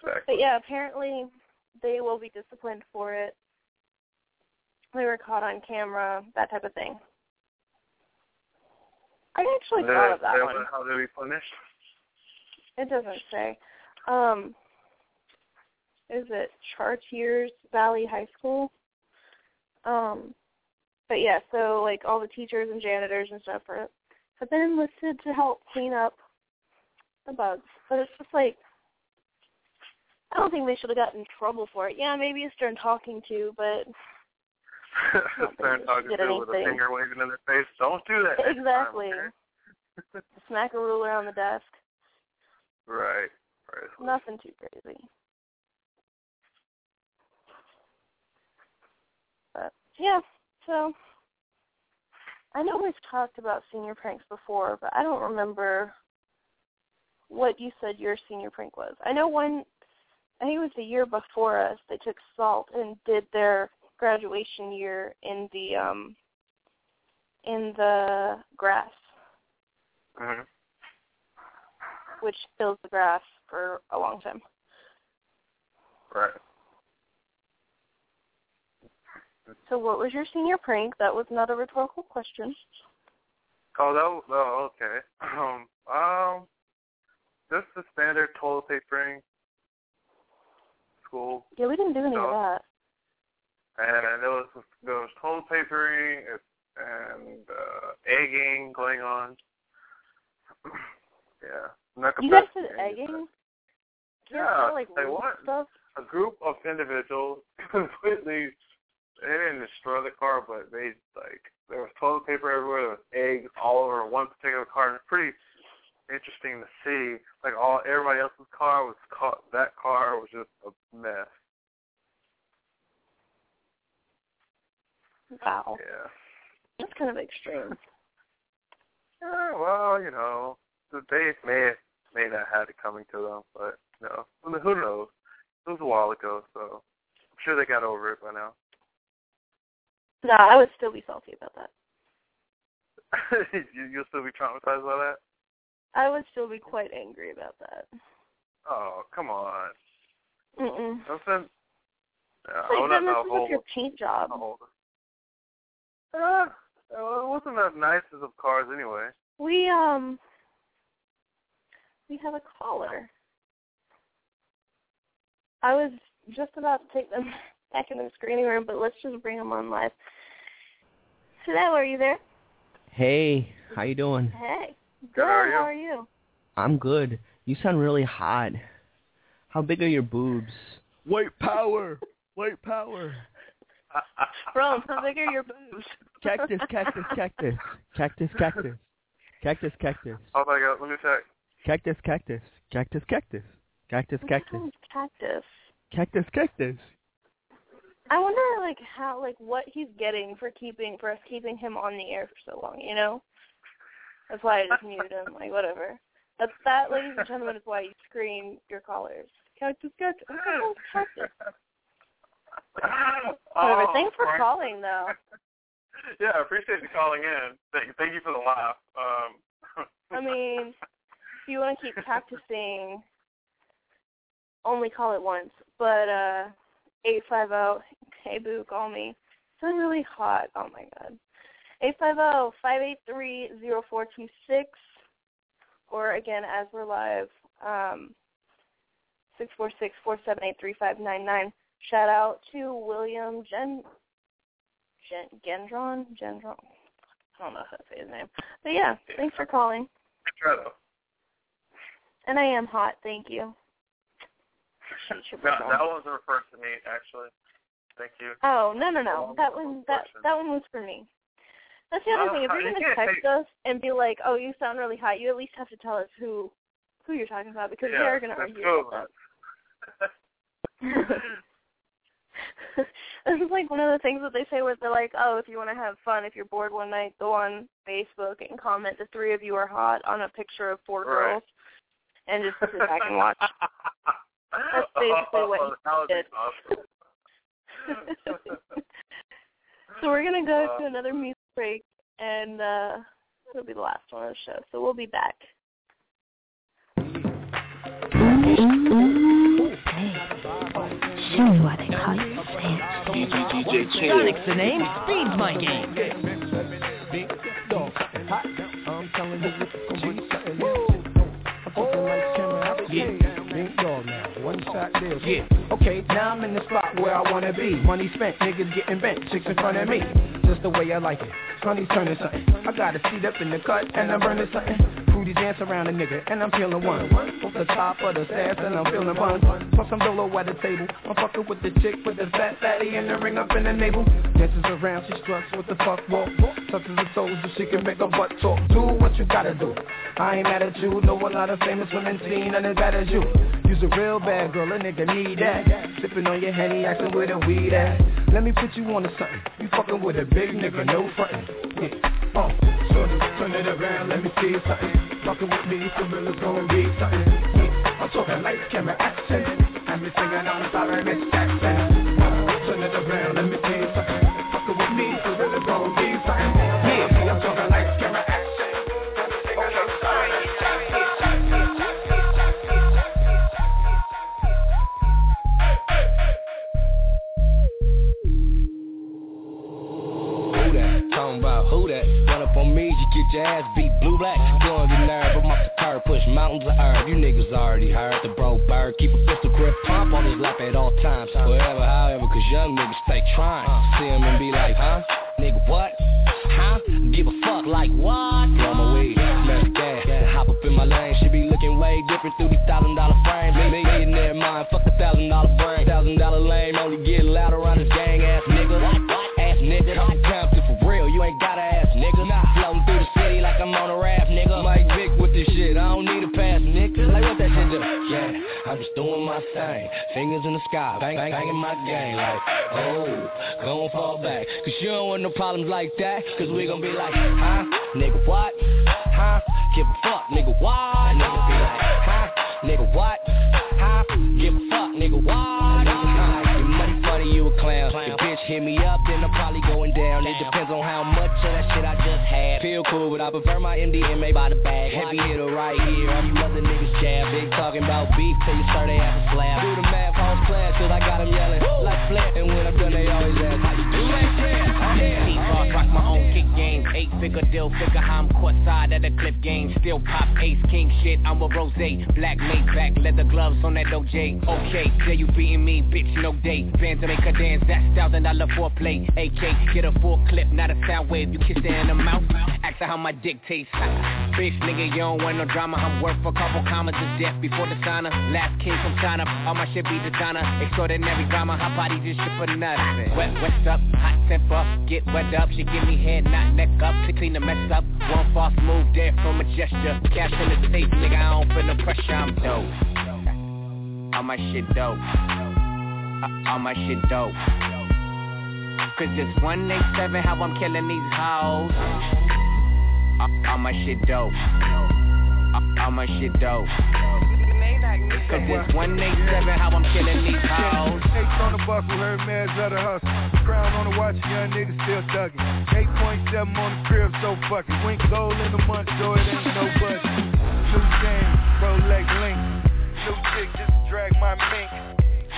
but Exactly. yeah, apparently they will be disciplined for it. They were caught on camera, that type of thing. I actually thought of that one. How did we punish? It doesn't say. Um, is it Chartiers Valley High School? Um, but yeah, so like all the teachers and janitors and stuff are have been enlisted to help clean up the bugs. But it's just like I don't think they should have gotten in trouble for it. Yeah, maybe a stern talking to, but they talking to with a finger waving in their face. Don't do that. next time, exactly. okay? Smack a ruler on the desk. Right. Right. Nothing too crazy. But yeah, so I know we've talked about senior pranks before, but I don't remember what you said your senior prank was. I know one I think it was the year before us, they took salt and did their graduation year in the um in the grass, Mhm. which fills the grass for a long time. Right. So what was your senior prank? That was not a rhetorical question. Oh, that. was- Oh, okay. Um. Um. Just the standard toilet papering. School, Yeah, we didn't do any of that. And there was there was toilet papering and uh, egging going on. yeah. I'm not You guys did to any of egging? Yeah, Yeah, like they want stuff. a group of individuals completely they didn't destroy the car but they like there was toilet paper everywhere, there was eggs all over one particular car and it's pretty interesting to see. Like all everybody else's car was caught that car was just a mess. Wow. Yeah. That's kind of extreme. Yeah, well, you know, the they may may not have it coming to them, but know, who who knows? It was a while ago, so I'm sure they got over it by now. No, I would still be salty about that. you, you'll still be traumatized by that? I would still be quite angry about that. Oh, come on. Mm-mm. Nothing. Yeah, I Like, not messes hold up your paint job. Uh, it wasn't that nicest of cars anyway. We um we have a caller. I was just about to take them back in the screening room, but let's just bring them on live. Hello, are you there? Hey, how you doing? Hey. Good, how are you? How are you? I'm good. You sound really hot. How big are your boobs? White power. White power. Rome, how big are your boobs? Cactus, cactus, cactus. Cactus, cactus. Cactus, cactus. Oh my god, let me check. Cactus, cactus. Cactus, cactus. Cactus, cactus. What cactus? Cactus, cactus. I wonder like how like what he's getting for keeping for us keeping him on the air for so long, you know? That's why I just muted him, like whatever. That's that, ladies and gentlemen, is why you screen your callers. Cactus, cactus, oh, cactus. Whatever. Thanks for calling though. Yeah, I appreciate you calling in. Thank, thank you for the laugh. Um, I mean, if you want to keep practicing, only call it once. But uh, eight five zero, hey boo, call me. It's really hot. Oh my god. Eight five zero five eight three zero four two six, or again as we're live, um, six four six four seven eight three five nine nine. Shout out to William Gen. Gen Gendron Gendron. I don't know how to say his name, but yeah, thanks for calling. And I am hot, thank you. No, that wasn't referred to me, actually. Thank you. Oh no no no! That one that that one was for me. That's the other thing. If you're gonna text us and be like, "Oh, you sound really hot," you at least have to tell us who who you're talking about because we are gonna argue about that. this is like one of the things that they say where they're like, "Oh, if you want to have fun, if you're bored one night, go on Facebook and comment the three of you are hot on a picture of four Right. girls, and just sit back and watch." That's basically what Oh, he did. awesome. so we're gonna go Uh, to another music break, and uh it'll be the last one of the show. So we'll be back. Show me why they call you Sonic's the name, speed's my game. I'm telling you it's gonna be something else. I'm talking like camera yeah. Big dog now, one shot deal. Yeah. Okay, now I'm in the spot where I wanna be. Money spent, niggas getting bent, chicks in front of me. Just the way I like it. Money's turning something. I got a seat up in the cut and I'm burning something. Fruity dance around a nigga and I'm feeling one. Off the top of the stairs and I'm feeling fun. Plus I'm dolo at the table. I'm fucking with the chick with the fat fatty and the ring up in the navel. Dances around, she struts with the fuck walk. Touches her toes so she can make her butt talk. Do what you gotta do. I ain't mad at you. Know a lot of famous women seen and as bad as you. You's a real bad girl, a nigga need that. Sipping on your henny, asking where the weed at. Let me put you on to something. You fucking with a big nigga, no frontin'. Yeah. Uh, Shorty, turn it around, let me see something. Fucking with me, for real, gonna be something. I'm talking lights, camera, action. Me singing on top of your ass beat blue black. Blowing the nerve, I'm off the curb, push mountains of herb. You niggas already heard the bro bird. Keep a pistol grip pump on his lap at all times. Wherever, however, cause young niggas stay trying. See him and be like, huh? Nigga, what? Huh? Give a fuck like what? Blow my weed, smash gas, hop up in my lane. She be looking way different through these thousand dollar frames. Me, millionaire mind, fuck the thousand dollar brain. Thousand dollar lame, only get loud around this gang ass nigga. Ass nigga, Like what that shit do? Yeah, I'm just doing my thing. Fingers in the sky, bang, bang, banging my game. Like, oh, gon' fall back. Cause you don't want no problems like that. Cause we gon' be like, huh? Nigga, what? Huh? Give a fuck, nigga, what? Nigga be like, huh? Nigga, what? Huh? give a fuck, nigga. Why? Hit me up, then I'm probably going down. It depends on how much of that shit I just had. Feel cool, but I prefer my MDMA by the bag. Heavy hitter right here, all you other niggas jab. Big talking about beef till you start they have a slab. Do the math, false class, cause I got them yelling like flat. And when I'm done, they always ask, how you do that? Yeah. Rock my own kick game. Eight figure deal, figure how I'm court side at the clip game. Still pop ace king shit. I'm a rose. Black Maybach, leather gloves on that OJ. Okay, yeah, you beating me, bitch, no date. Bands to make her dance, that's thousand dollar foreplay. AK, get a full clip, not a sound wave. You kiss it in the mouth. Ask her how my dick tastes. bitch, nigga, you don't want no drama. I'm worth a couple commas of death before the signer. Last king from China, all my shit be designer. Extraordinary drama, hot body just shit for nothing. Wet, west up, hot temper, get wet up. She give me head, not neck up. To clean the mess up. One false move there from a gesture. Cash in the safe, nigga, I don't feel no pressure, I'm dope. All my shit dope. All my shit dope. Cause it's 187 how I'm killing these hoes. All my shit dope. All my shit dope. Cause it's 187 how I'm killing these hoes. Eight on the buckle, heard man's of the hustle. Crown on the watch, young niggas still thugging. 8.7 on the crib, so fucking. Wink gold in the month, so it ain't no budget. New game, Rolex link. New chick just drag my mink.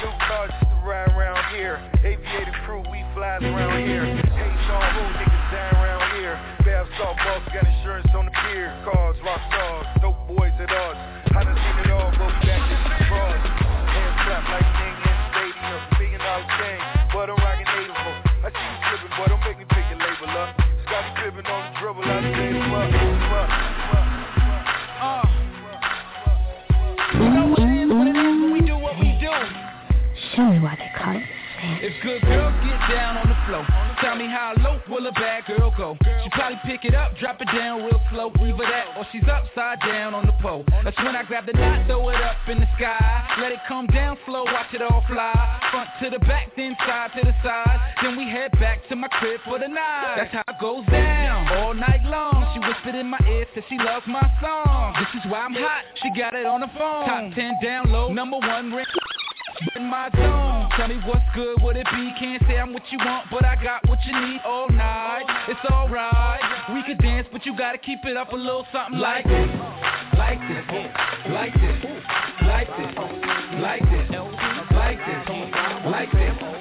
New car just to ride around here. Aviator crew, we fly around here. Hating on who niggas down around Bath salt boss got insurance on the pier. Cars, rock stars, dope boys at odds. I done seen it all, go back to the cross. Hands clap like That's when I grab the knot, throw it up in the sky, let it come down slow, watch it all fly. Front to the back, then side to the side, then we head back to my crib for the night. That's how it goes down all night my ear, said she loves my song. This is why I'm hot. She got it on the phone. Top ten download, number one ring in my zone. Tell me what's good, would it be? Can't say I'm what you want, but I got what you need all night. It's alright. We could dance, but you gotta keep it up a little something like this. Like this, like this, like this, like this, like this, like this,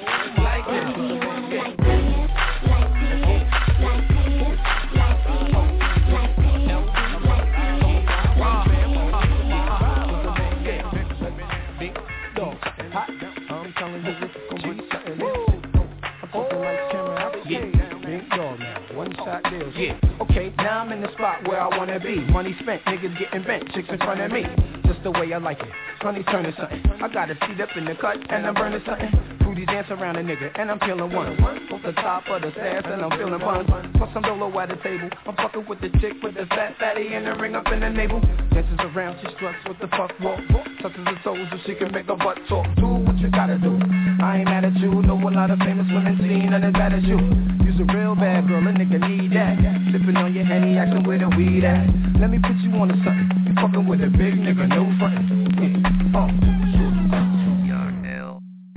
the spot where I wanna be. Money spent, niggas getting bent, chicks in front of me. Just the way I like it. Funny turning something. I got a seat up in the cut and I'm burning something. Fruity dance around a nigga and I'm feeling one. Off the top of the stairs and I'm feeling fun. Plus some dolo at the table. I'm fucking with the chick with the fat fatty and the ring up in the navel. Dances around, she struts with the fuck walk. Touches her toes so she can make her butt talk. Do what you gotta do. I ain't mad at you. Know a lot of famous women seen and as bad as you. You's a real bad girl, a nigga need that. Sipping on your henny, asking where the weed at. Let me put you on to something. You fucking with a big nigga, no frontin'. Yeah. Oh.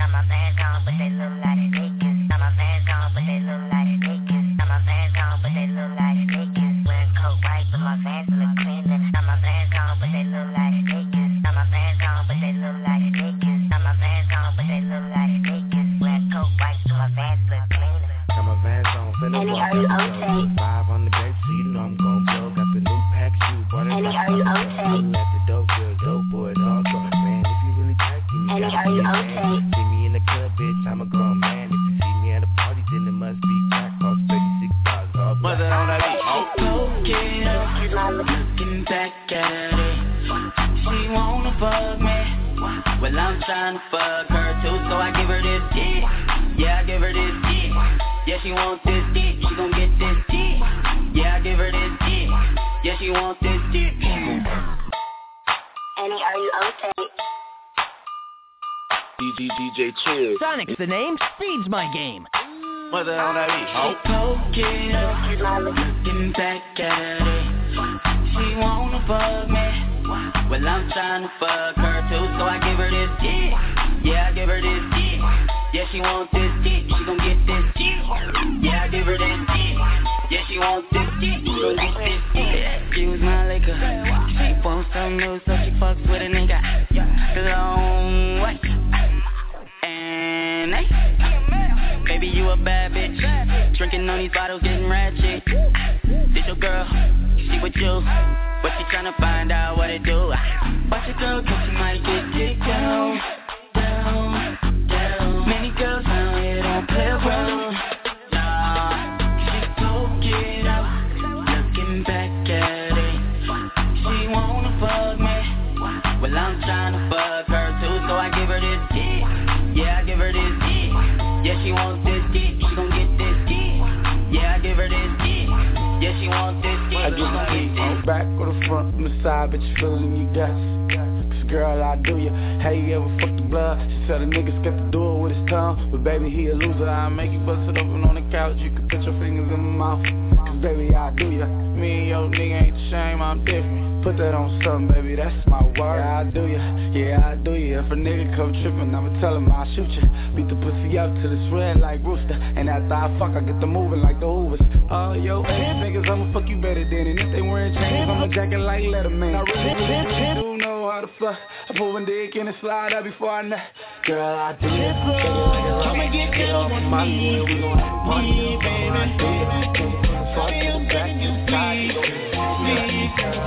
Some of fans gone, but they look like bacon. Some of fans gone, but they look like bacon. Some of fans gone, but they look like bacon. Wearing coat white, but my fans look cleaning. Some of fans gone, but they look like bacon. Some of fans gone, but they look like bacon. Some of fans gone, but they look like bacon. Wearing coat white, so my fans look cleaning. Got my vans on, finna Annie, walk are you up okay? Five on the back seat, I'm gon' blow. Got the new pack shoe, bought it Annie, off are you the okay? Holla at the dope deal, dope boys all talk. Man, if you really tight, then you Annie, gotta are be you a okay? man. See me in the club, bitch, I'm a grown man. If you see me at a party, then it must be crack. Cost thirty-six dollars all black. Mother on that beat. Poke it up, looking back at it. She wanna fuck me. Well, I'm trying to fuck her too, so I give her this dick. Yeah, I give her this dick. Yeah, she want this dick. She gon' get this dick if you want this dick. Annie, are you okay? DJ, DJ Chill. Sonic's the name, speed's my game. Mother on that beat. Oh. Poke it up, looking back at it. She wanna fuck me. Well, I'm trying to fuck her too, so I give her this dick. Yeah, I give her this dick. Yeah, she wants this dick. She gon' get this. Yeah, I give her that dick. Yeah, she wants this dick. She. She was my liquor. She wants some new, so she fucks with a nigga. The long way. And hey, baby, you a bad bitch. Drinking on these bottles, getting ratchet. This your girl. She with you. But she tryna find out what it do. Watch your girl cause she might get kicked out. back or the front, from the side, bitch, feeling you dust. This girl, I do ya. How you ever fuck the blood? She said a nigga's got to do it with his tongue, but baby, he a loser. I make you bust it open on the couch. You can put your fingers in my mouth, cause baby, I do ya. Me and your nigga ain't the same. I'm different. Put that on something, baby, that's my word. Yeah, I do ya, yeah, I do ya. If a nigga come trippin', I'ma tell him I'll shoot ya. Beat the pussy up till it's red like rooster. And after I fuck, I get the moving like the Hoovers. Oh yo ass niggas, I'ma fuck you better than. And if they wearin' chains, I'ma jacket like Letterman. I really, really, really do know how to fuck. I pull one dick in and slide out before I nut. Girl, I do ya. Come and get down with me, me, baby. Fuck you baby. inside, you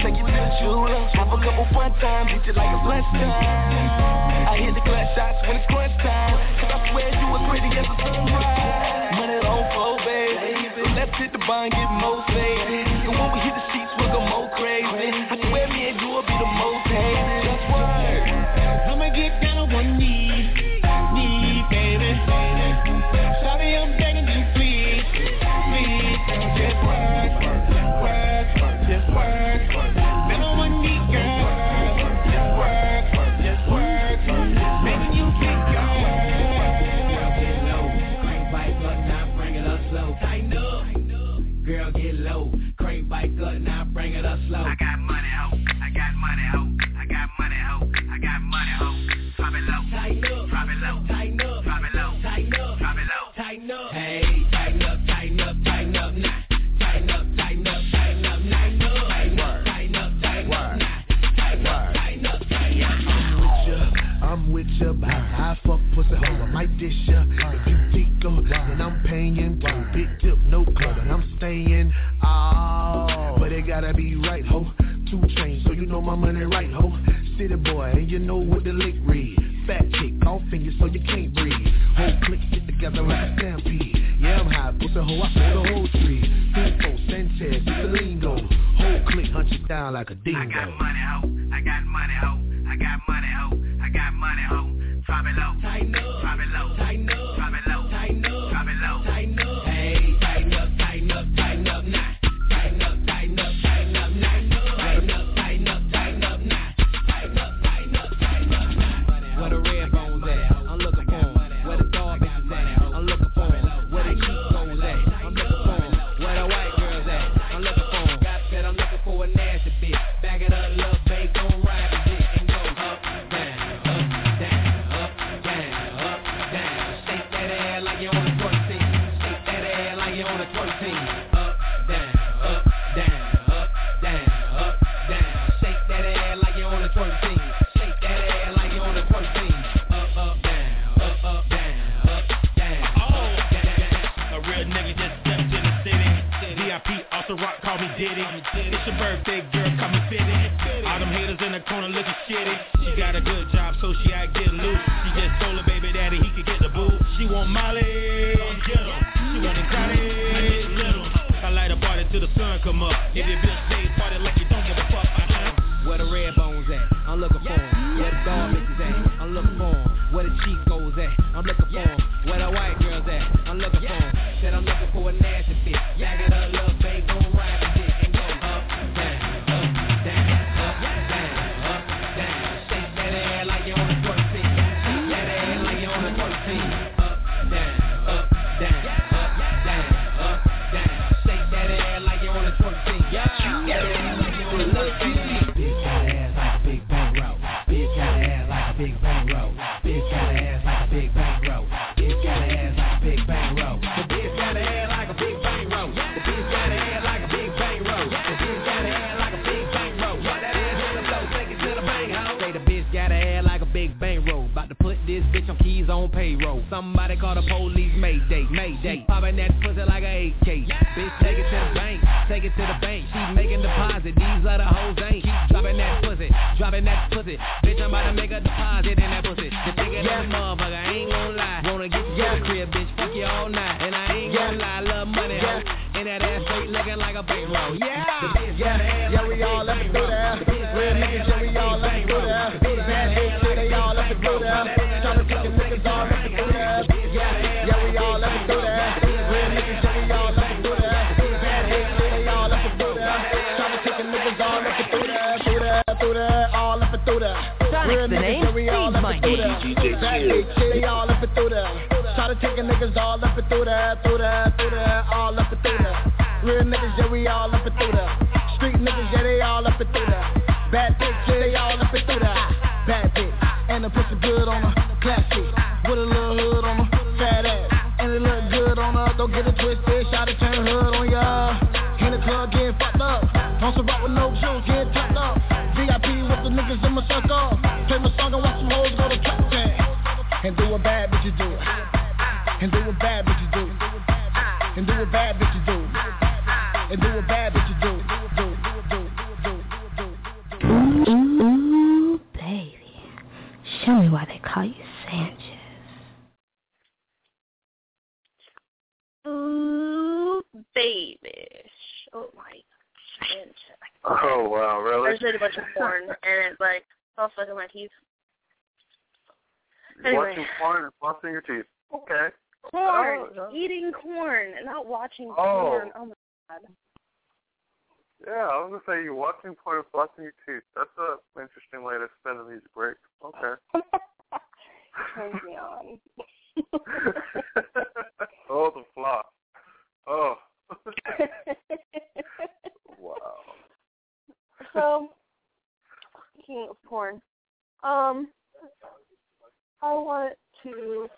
take you to the jeweler. Have a couple fun times, hit you like a lunch. I hit the glass shots when it's crunch time. Cause I swear you were pretty as a sunrise. Money on pro, babe. Let's hit the bond, get more babe. Flossing your teeth. Okay. Corn, Oh, yeah. eating corn, and not watching Oh. porn. Oh my god. Yeah, I was gonna say you watching porn and flossing your teeth. That's a interesting way to spend a music break. Okay. Turns me on. oh, the floss. Oh. wow. so, speaking of porn, um, I want to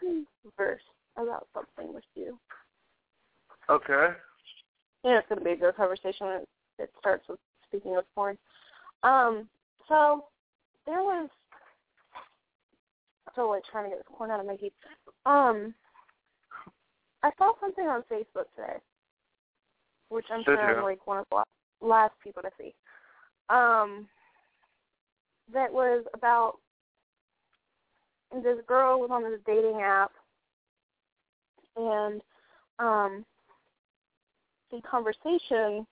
converse about something with you. Okay. Yeah, it's going to be a good conversation. It, it starts with speaking of porn. Um, so there was so like trying to get this corn out of my teeth. Um, I saw something on Facebook today, which I'm Did sure I'm like one of the last people to see. Um, that was about this girl was on this dating app, and um, the conversation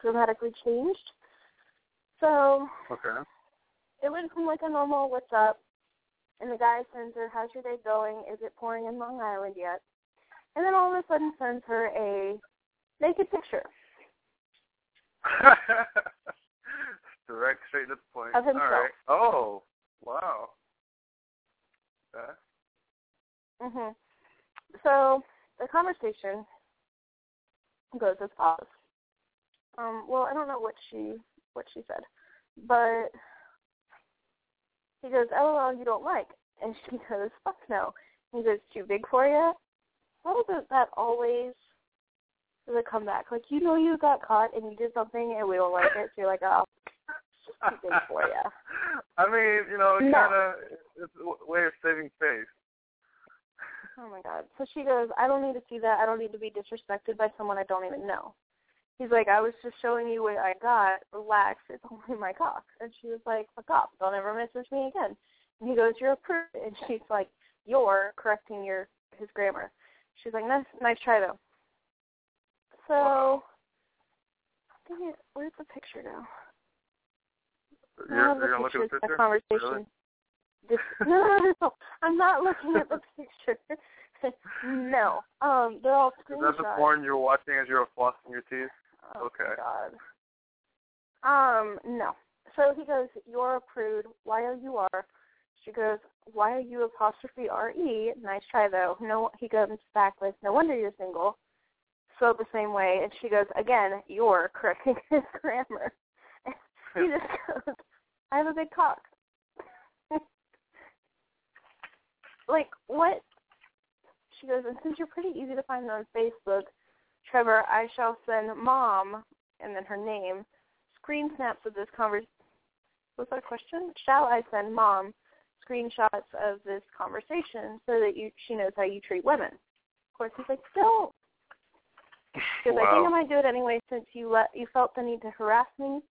dramatically changed. So Okay. it went from like a normal "What's up," and the guy sends her, "How's your day going? Is it pouring in Long Island yet?" And then all of a sudden sends her a naked picture Direct, straight to the point. Of himself. All right. Oh, wow. Okay. Mhm. So the conversation goes as follows. Um, well, I don't know what she what she said, but he goes, "LOL, you don't like," and she goes, "Fuck no." He goes, "Too big for you." Why does that always does it come back? Like you know you got caught and you did something and we don't like it, so you're like, "Oh, it's just too big for you." I mean, you know, it No. kind of it's a way of saving face. Oh my god. So she goes, I don't need to see that. I don't need to be disrespected by someone I don't even know. He's like, I was just showing you what I got. Relax. It's only my cock. And she was like, fuck off. Don't ever message me again. And he goes, you're a prude. And she's like, you're correcting your his grammar. She's like, nice, nice try though. So, dang it, where's the picture now? You're, you're look at the picture. conversation. Really? This, no, no, I'm not looking at the picture. no, um, they're all Is that the porn you're watching as you're flossing your teeth? Oh, okay. God. Um, no. So he goes, "You're a prude. Why are Y O U R." She goes, why are you apostrophe R E." Nice try though. No, he goes back with, "No wonder you're single." Spelled the same way, and she goes, "Again, you're correcting his grammar." He just goes, "I have a big cock." like what? She goes, and since you're pretty easy to find on Facebook, Trevor, I shall send mom, and then her name, screen snaps of this conversation. Was that a question? Shall I send mom screenshots of this conversation so that you she knows how you treat women. Of course, he's like, don't. Because I think I Wow. might do it anyway since you let you felt the need to harass me.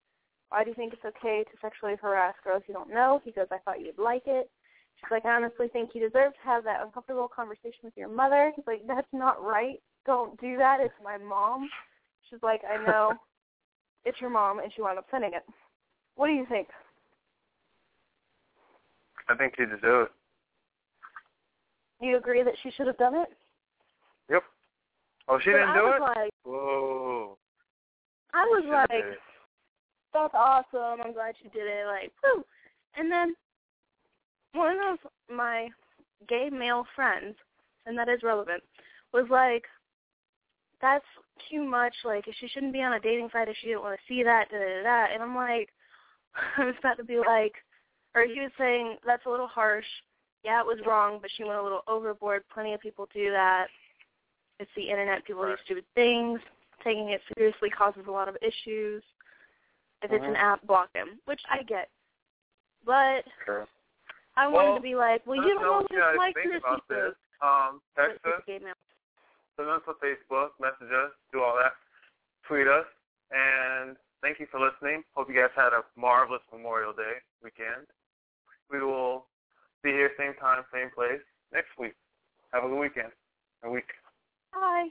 Why do you think it's okay to sexually harass girls you don't know? He goes, I thought you'd like it. She's like, I honestly think you deserve to have that uncomfortable conversation with your mother. He's like, that's not right. Don't do that. It's my mom. She's like, I know. it's your mom, and she wound up sending it. What do you think? I think just do it. Do you agree that she should have done it? Yep. Oh, she But didn't I do was it? Like, Whoa. I was like. That's awesome. I'm glad you did it. Like, woo. And then one of my gay male friends, and that is relevant, was like, that's too much. Like, she shouldn't be on a dating site if she didn't want to see that. Da da da. And I'm like, I was about to be like, or he was saying that's a little harsh. Yeah, it was wrong, but she went a little overboard. Plenty of people do that. It's the internet. People do stupid things. Taking it seriously causes a lot of issues. If it's an Mhm. app, block him, which I get. But Sure. I wanted to be like, well, you don't know it's like think to about this. Um, text us, send us a Facebook, message us, do all that, tweet us, and thank you for listening. Hope you guys had a marvelous Memorial Day weekend. We will be here same time, same place next week. Have a good weekend. A week. Bye.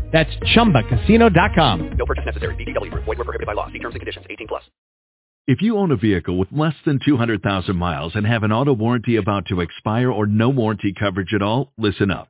That's ChumbaCasino.com. No purchase necessary. VGW Group. Void were prohibited by law. See terms and conditions. 18 plus. If you own a vehicle with less than 200,000 miles and have an auto warranty about to expire or no warranty coverage at all, listen up.